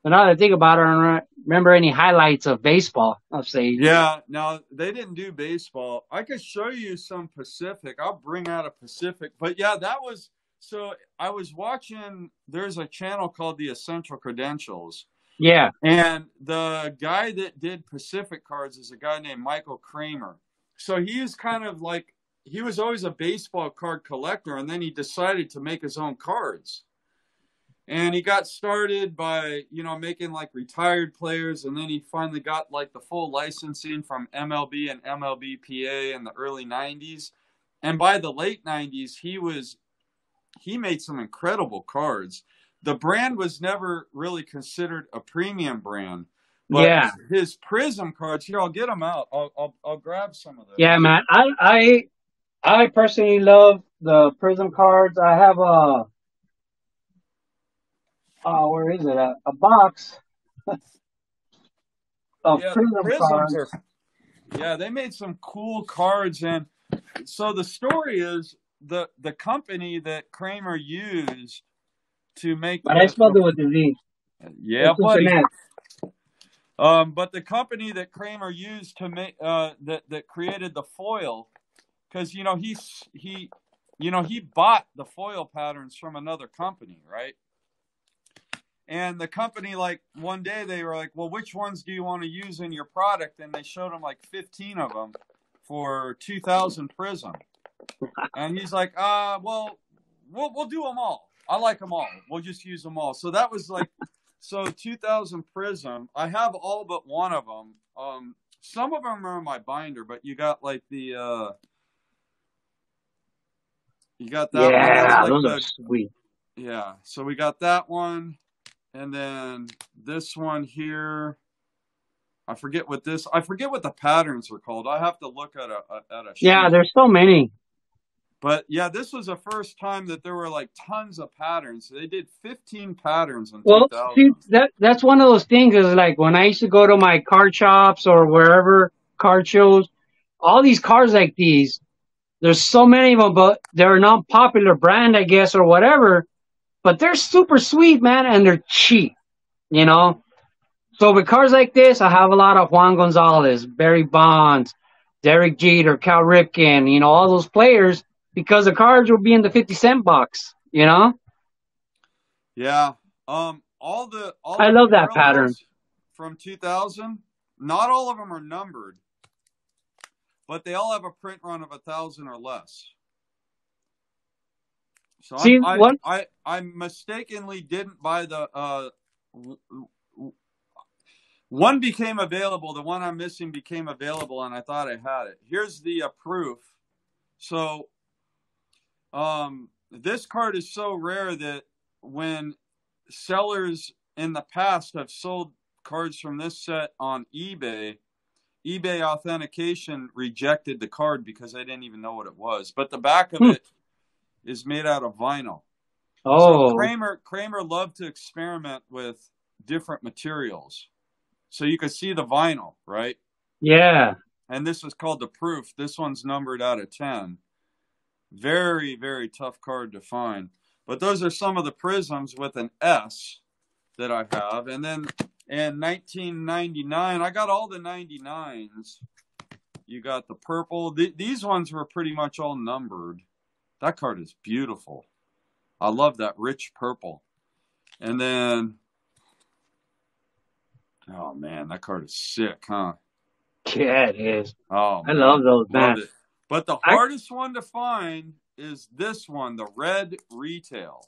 But now that I think about it, remember any highlights of baseball I'll say. Yeah. Now they didn't do baseball. I could show you some Pacific. I'll bring out a Pacific. But yeah, that was. So I was watching. There's a channel called the Essential Credentials. Yeah. And the guy that did Pacific cards is a guy named Michael Cramer. So he is kind of like he was always a baseball card collector, and then he decided to make his own cards. And he got started by you know making like retired players, and then he finally got like the full licensing from MLB and MLBPA in the early '90s. And by the late '90s, he was he made some incredible cards the brand was never really considered a premium brand. But Yeah. his Prism cards here, I'll get them out. I'll I'll, I'll grab some of them. Yeah, man. I I I personally love the Prism cards. I have a oh, where is it? A, a box of Yeah, Prism cards. are. Yeah, they made some cool cards, and so the story is the the company that Cramer used to make. But I the- spelled it with the Z. yeah, buddy. Um, but the company that Cramer used to make uh, that that created the foil, because you know he's he, you know he bought the foil patterns from another company, right? And the company, like one day, they were like, "Well, which ones do you want to use in your product?" And they showed him like 15 of them for 2,000 Prism. And he's like, "Uh, well, we'll we'll do them all. I like them all. We'll just use them all." So that was like so 2000 Prism. I have all but one of them. Um, some of them are in my binder, but you got like the uh, you got that Yeah, one. That's those like are the, sweet. yeah. So we got that one, and then this one here. I forget what this. I forget what the patterns are called. I have to look at a, at a. Yeah, sheet. there's so many. But yeah, this was the first time that there were like tons of patterns. They did 15 patterns in Well, 2000. see, that that's one of those things is like when I used to go to my car shops or wherever car shows, all these cars like these, there's so many of them, but they're a non-popular brand, I guess, or whatever. But they're super sweet, man, and they're cheap, you know. So with cards like this, I have a lot of Juan Gonzalez, Barry Bonds, Derek Jeter, Cal Ripken, you know, all those players because the cards will be in the 50 cent box, you know. Yeah. Um. All the. All I the love that pattern. From 2000. Not all of them are numbered, but they all have a print run of a thousand or less. So See, I, what- I I mistakenly didn't buy the uh. One became available. The one I'm missing became available, and I thought I had it. Here's the uh, proof. So, um, this card is so rare that when sellers in the past have sold cards from this set on eBay, eBay authentication rejected the card because they didn't even know what it was. But the back of Hmm. it is made out of vinyl. Oh, So Cramer Cramer loved to experiment with different materials. So you could see the vinyl, right? yeah. And this is called the proof. This one's numbered out of 10. Very, very tough card to find. But those are some of the prisms with an S that I have. And then in 1999, I got all the 99s. You got the purple. Th- these ones were pretty much all numbered. That card is beautiful. I love that rich purple. And then, oh man, that card is sick, huh? Yeah, it is. Oh, I love those, man. Love. But the I- hardest one to find is this one, the red retail.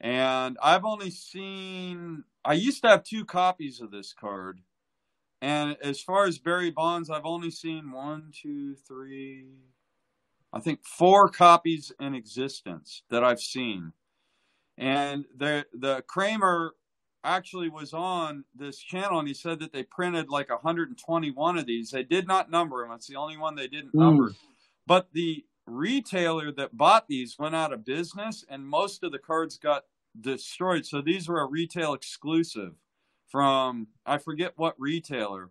And I've only seen, I used to have two copies of this card. And as far as Barry Bonds, I've only seen one, two, three, I think four copies in existence that I've seen. And the the Cramer actually was on this channel and he said that they printed like 121 of these. They did not number them. It's the only one they didn't Mm. number. But the retailer that bought these went out of business and most of the cards got destroyed. So these were a retail exclusive from I forget what retailer,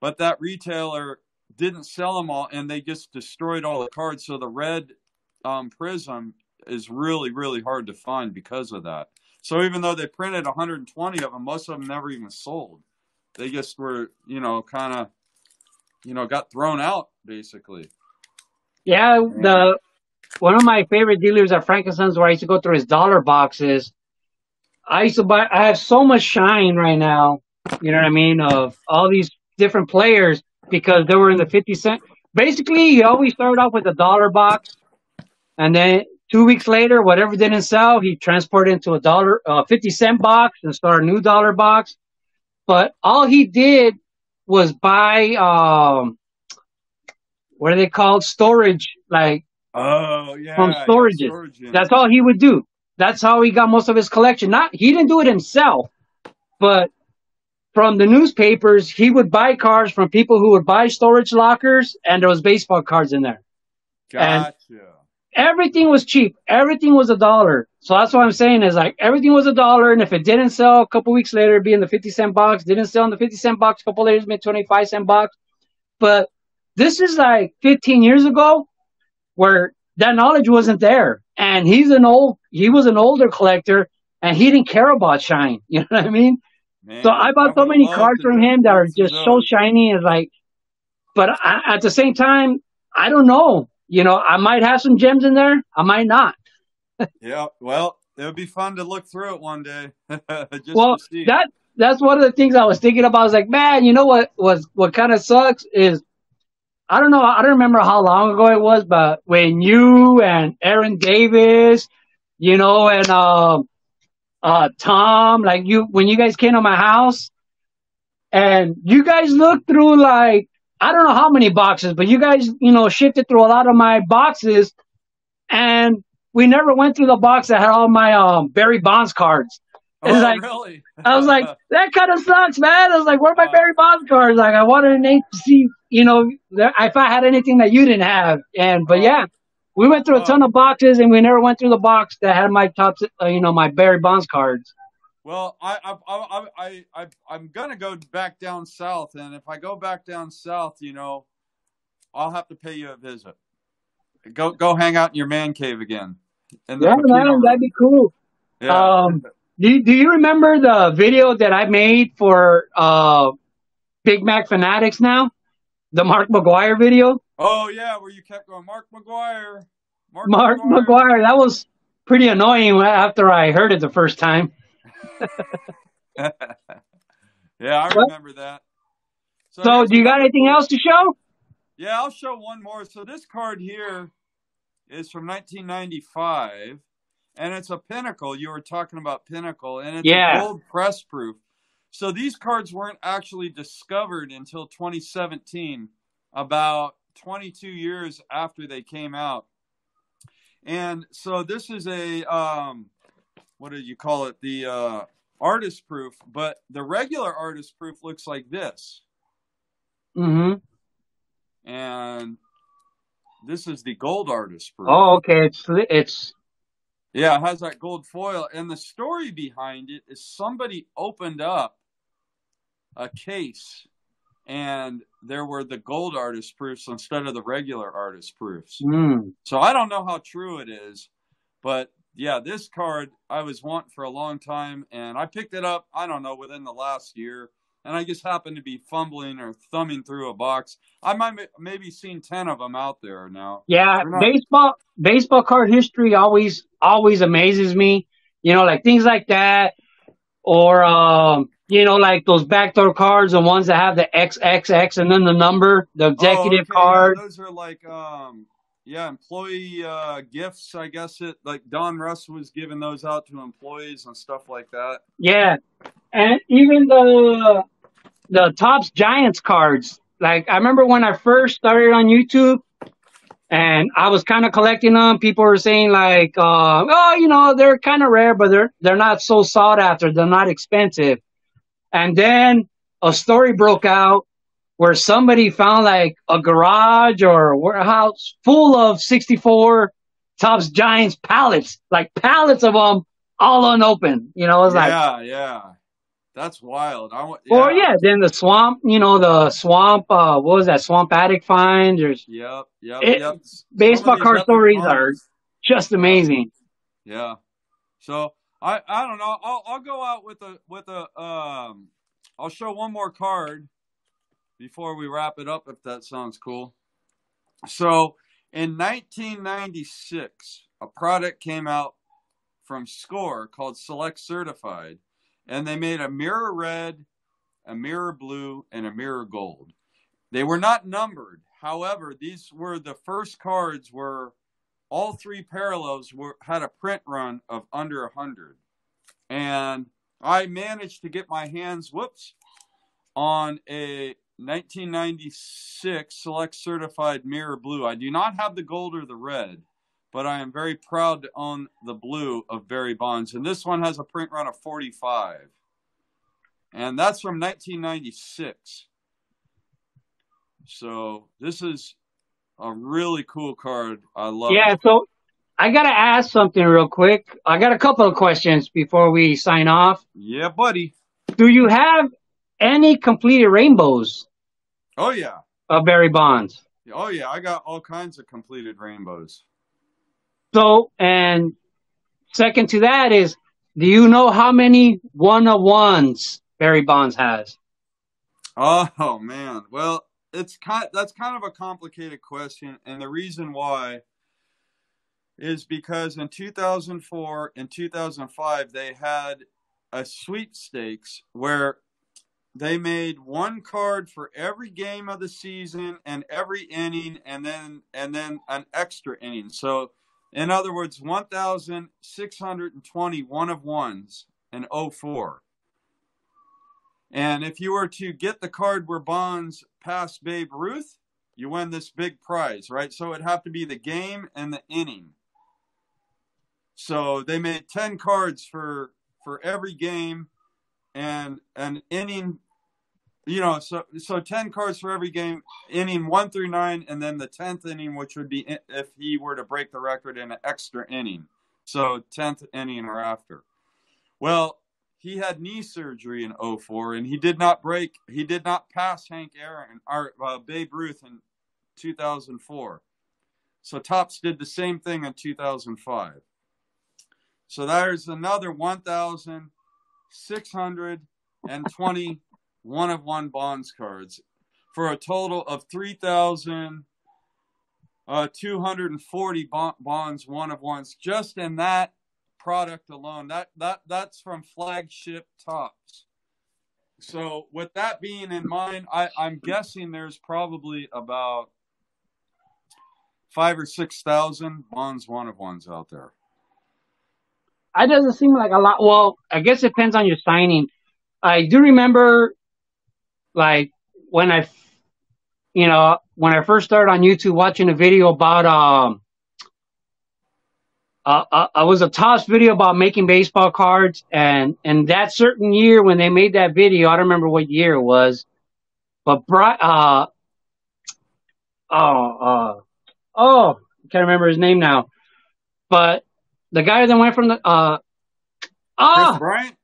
but that retailer didn't sell them all and they just destroyed all the cards. So the red um, prism is really, really hard to find because of that. So even though they printed 120 of them, most of them never even sold. They just were, you know, kind of, you know, got thrown out basically. Yeah, the one of my favorite dealers at Frankenstein's where I used to go through his dollar boxes. I used to buy. I have so much shine right now. You know what I mean? Of all these different players because they were in the fifty cent. Basically, he always started off with a dollar box, and then two weeks later, whatever didn't sell, he transported into a dollar, uh, fifty cent box, and start a new dollar box. But all he did was buy, um, what are they called? Storage, like Oh yeah, From yeah, storages. storage units. that's all he would do. That's how he got most of his collection. Not he didn't do it himself, but from the newspapers, he would buy cars from people who would buy storage lockers, and there was baseball cards in there. Gotcha. Everything was cheap. Everything was a dollar. So that's what I'm saying is like everything was a dollar, and if it didn't sell a couple weeks later, it'd be in the 50 cent box. Didn't sell in the 50 cent box. A couple later, it'd 25 cent box. But this is like 15 years ago, where that knowledge wasn't there. And he's an old, he was an older collector, and he didn't care about shine. You know what I mean? Man, So I bought so many cards from him that are just so shiny. and like, but I, at the same time, I don't know. You know, I might have some gems in there. I might not. Yeah, well, it would be fun to look through it one day. Just Well, that that's one of the things I was thinking about. I was like, man, you know what was what kind of sucks is I don't know. I don't remember how long ago it was, but when you and Aaron Davis, you know, and um, uh, Tom, like you, when you guys came to my house, and you guys looked through like I don't know how many boxes, but you guys, you know, shifted through a lot of my boxes, and we never went through the box that had all my um Barry Bonds cards. oh, like- really? I was like, that kind of sucks, man. I was like, where are my Uh, Barry Bonds cards? Like, I wanted to see, you know, if I had anything that you didn't have. And, but Uh, yeah, we went through a ton of boxes and we never went through the box that had my top, uh, you know, my Barry Bonds cards. Well, I, I, I, I, I, I'm gonna go back down south, and if I go back down south, you know, I'll have to pay you a visit. Go, go hang out in your man cave again. In the Yeah, man, room. that'd be cool. Yeah. Um, do, do you remember the video that I made for, uh, Big Mac Fanatics now? The Mark McGwire video? Oh yeah, where you kept going, Mark McGwire. Mark, Mark McGwire. That was pretty annoying after I heard it the first time. yeah, I remember that. So, here's do you got anything else to show? Yeah, I'll show one more. So this card here is from 1995, and it's a Pinnacle. You were talking about Pinnacle, and it's Yeah. gold press proof. So these cards weren't actually discovered until 2017, about 22 years after they came out. And so this is a um, what do you call it? The uh, artist proof, but the regular artist proof looks like this. Mm-hmm. and this is the gold artist proof. Oh, okay. It's it's Yeah, it has that gold foil, and the story behind it is somebody opened up a case, and there were the gold artist proofs instead of the regular artist proofs. mm, So I don't know how true it is, But yeah, this card I was wanting for a long time, and I picked it up. I don't know within the last year, and I just happened to be fumbling or thumbing through a box. I might maybe seen ten of them out there now. Yeah, baseball baseball card history always always amazes me. You know, like things like that, or um, you know, like those backdoor cards, the ones that have the XXX and then the number, the executive oh, okay. card. Yeah, those are like um, yeah, employee uh, gifts. I guess it like Donruss was giving those out to employees and stuff like that. Yeah, and even the the Topps Giants cards. Like I remember when I first started on YouTube, and I was kind of collecting them. People were saying like, uh, oh, you know, they're kind of rare, but they're they're not so sought after. They're not expensive. And then a story broke out where somebody found like a garage or a warehouse full of 64 Topps Giants pallets, like pallets of them, all unopened. You know, it was yeah, like, yeah, yeah. That's wild. I want. Yeah. Or yeah, then the swamp. You know, the swamp. Uh, what was that? Swamp attic finds. There's. Yep, yep, it, yep. Baseball card stories are just amazing. Yeah. So I I don't know. I'll I'll go out with a with a um. I'll show one more card before we wrap it up, if that sounds cool. So, in 1996, a product came out from Score called Select Certified, and they made a mirror red, a mirror blue, and a mirror gold. They were not numbered. However, these were the first cards where all three parallels were had a print run of under 100. And I managed to get my hands, whoops, on a 1996 Select Certified Mirror Blue. I do not have the gold or the red, but I am very proud to own the blue of Barry Bonds. And this one has a print run of 45. And that's from 1996. So this is a really cool card. I love yeah, it. so I got to ask something real quick. I got a couple of questions before we sign off. Yeah, buddy. Do you have any completed rainbows? Oh yeah. Of Barry Bonds. Oh yeah, I got all kinds of completed rainbows. So, and second to that is, do you know how many one of ones Barry Bonds has? Oh man, well, it's kind that's kind of a complicated question, and the reason why is because in 2004 and 2005 they had a sweepstakes where they made one card for every game of the season and every inning and then and then an extra inning. So in other words 1620 one of ones in 04 and if you were to get the card where bonds passed babe ruth you win this big prize right? So it'd have to be the game and the inning. So they made 10 cards for for every game and an inning you know so so 10 cards for every game inning 1 through 9 and then the 10th inning which would be if he were to break the record in an extra inning. So 10th inning or after. Well he had knee surgery in 04 and he did not break he did not pass hank aaron or uh, babe ruth in 2004 so Topps did the same thing in 2005 so there's another 1,620 one of one bonds cards for a total of 3,240 uh, bonds one of ones. Just in that product alone. That that that's from flagship Topps. So with that being in mind, I, I'm guessing there's probably about five or six thousand bonds one of ones out there. It doesn't seem like a lot. Well, I guess it depends on your signing. I do remember, like when I, you know, when I first started on YouTube watching a video about um, uh, uh, I was a Topps video about making baseball cards, and and that certain year when they made that video, I don't remember what year it was, but Bri- uh, oh, uh, oh, I can't remember his name now, but the guy that went from the uh ah Bryant?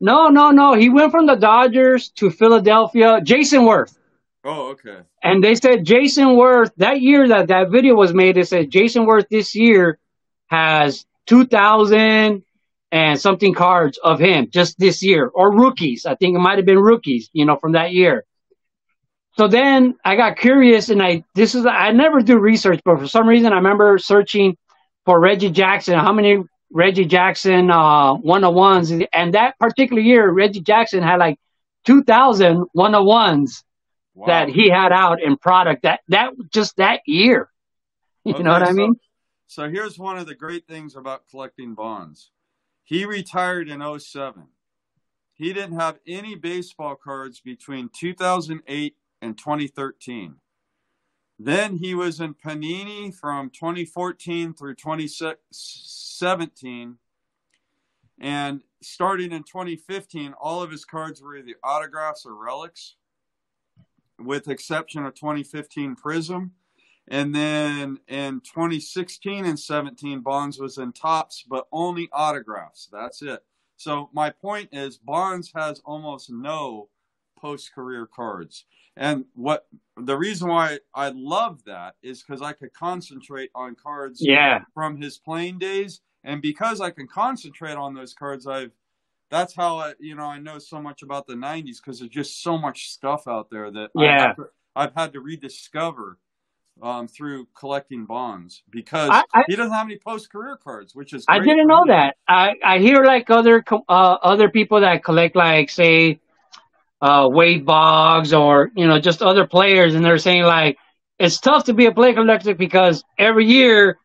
No, no, no. He went from the Dodgers to Philadelphia. Jason Werth. Oh, okay. And they said Jason Werth that year that that video was made. They said Jason Werth this year has 2,000 and something cards of him just this year, or rookies. I think it might have been rookies, you know, from that year. So then I got curious, and I this is I never do research, but for some reason I remember searching for Reggie Jackson. How many Reggie Jackson uh, one on ones? And that particular year, Reggie Jackson had like 2,000 one on ones wow. that he had out in product. That that just that year. You okay, know what I mean? So here's one of the great things about collecting bonds. He retired in 07. He didn't have any baseball cards between 2008 and 2013. Then he was in Panini from 2014 through 2017. And starting in 2015, all of his cards were either autographs or relics, with exception of 2015 Prizm. And then in 2016 and 17, Bonds was in Topps, but only autographs. That's it. So my point is, Bonds has almost no post-career cards. And what the reason why I love that is because I could concentrate on cards yeah. from his playing days, and because I can concentrate on those cards, I've that's how I, you know I know so much about the '90s because there's just so much stuff out there that yeah. I've, I've had to rediscover um, through collecting bonds because I, I, he doesn't have any post career cards, which is I didn't know that. I I hear like other uh, other people that collect like say uh, Wade Boggs or you know just other players, and they're saying like it's tough to be a play collector because every year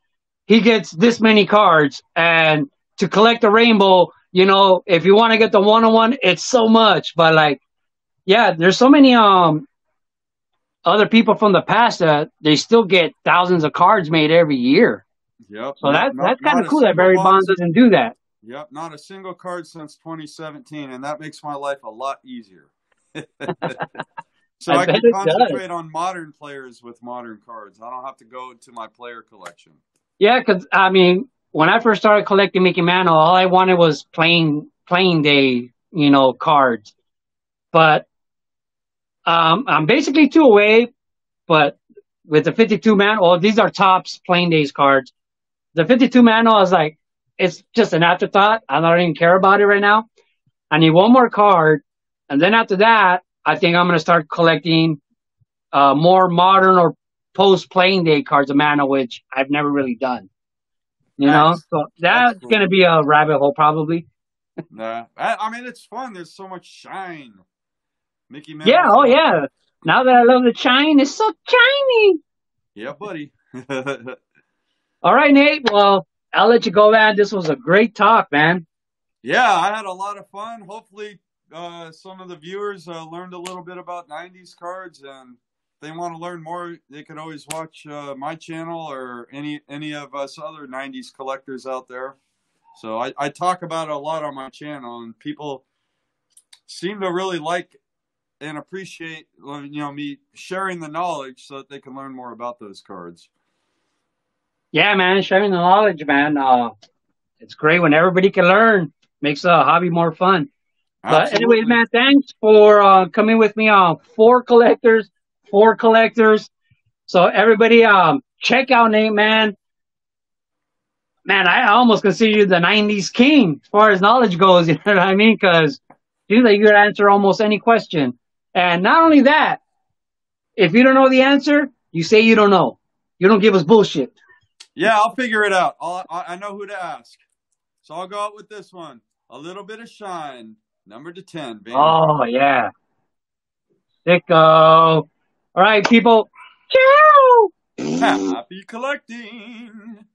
he gets this many cards, and to collect a rainbow, you know, if you want to get the one on one, it's so much. But like, yeah, there's so many um other people from the past that they still get thousands of cards made every year. Yep. So that that's kind of cool that Barry Bonds doesn't do that. Yep, not a single card since 2017, and that makes my life a lot easier. so I, I can concentrate on modern players with modern cards. I don't have to go to my player collection. Yeah, because I mean, when I first started collecting Mickey Mantle, all I wanted was playing playing day, you know, cards. But um, I'm basically two away, but with the 52 man, oh, these are Topps playing days cards. The 52 man, I was like, it's just an afterthought. I don't even care about it right now. I need one more card. And then after that, I think I'm going to start collecting uh, more modern or post playing day cards of Mantle, which I've never really done. You know, so that's, that's going to be a rabbit hole probably. nah, I, I mean, it's fun. There's so much shine. Mickey Mouse. Yeah, oh yeah. Now that I love the shine, it's so shiny. Yeah, buddy. All right, Nate. Well, I'll let you go, man. This was a great talk, man. Yeah, I had a lot of fun. Hopefully, uh, some of the viewers uh, learned a little bit about 90s cards and they want to learn more they can always watch uh, my channel or any any of us other 90s collectors out there so I, I talk about it a lot on my channel and people seem to really like and appreciate you know me sharing the knowledge so that they can learn more about those cards. Yeah man sharing the knowledge man. Uh, it's great when everybody can learn. Makes the hobby more fun. Absolutely. but anyways man thanks for uh, coming with me on four collectors four collectors. So everybody um check out nate man. Man i almost consider you the 90s king as far as knowledge goes you know what i mean? Because you like you could answer almost any question and not only that, if you don't know the answer, you say you don't know. You don't give us bullshit. Yeah, I'll figure it out. I'll, I know who to ask. So I'll go out with this one. A little bit of shine, number to 10. Baby. Oh, yeah. Sicko. All right, people. Ciao. Happy collecting.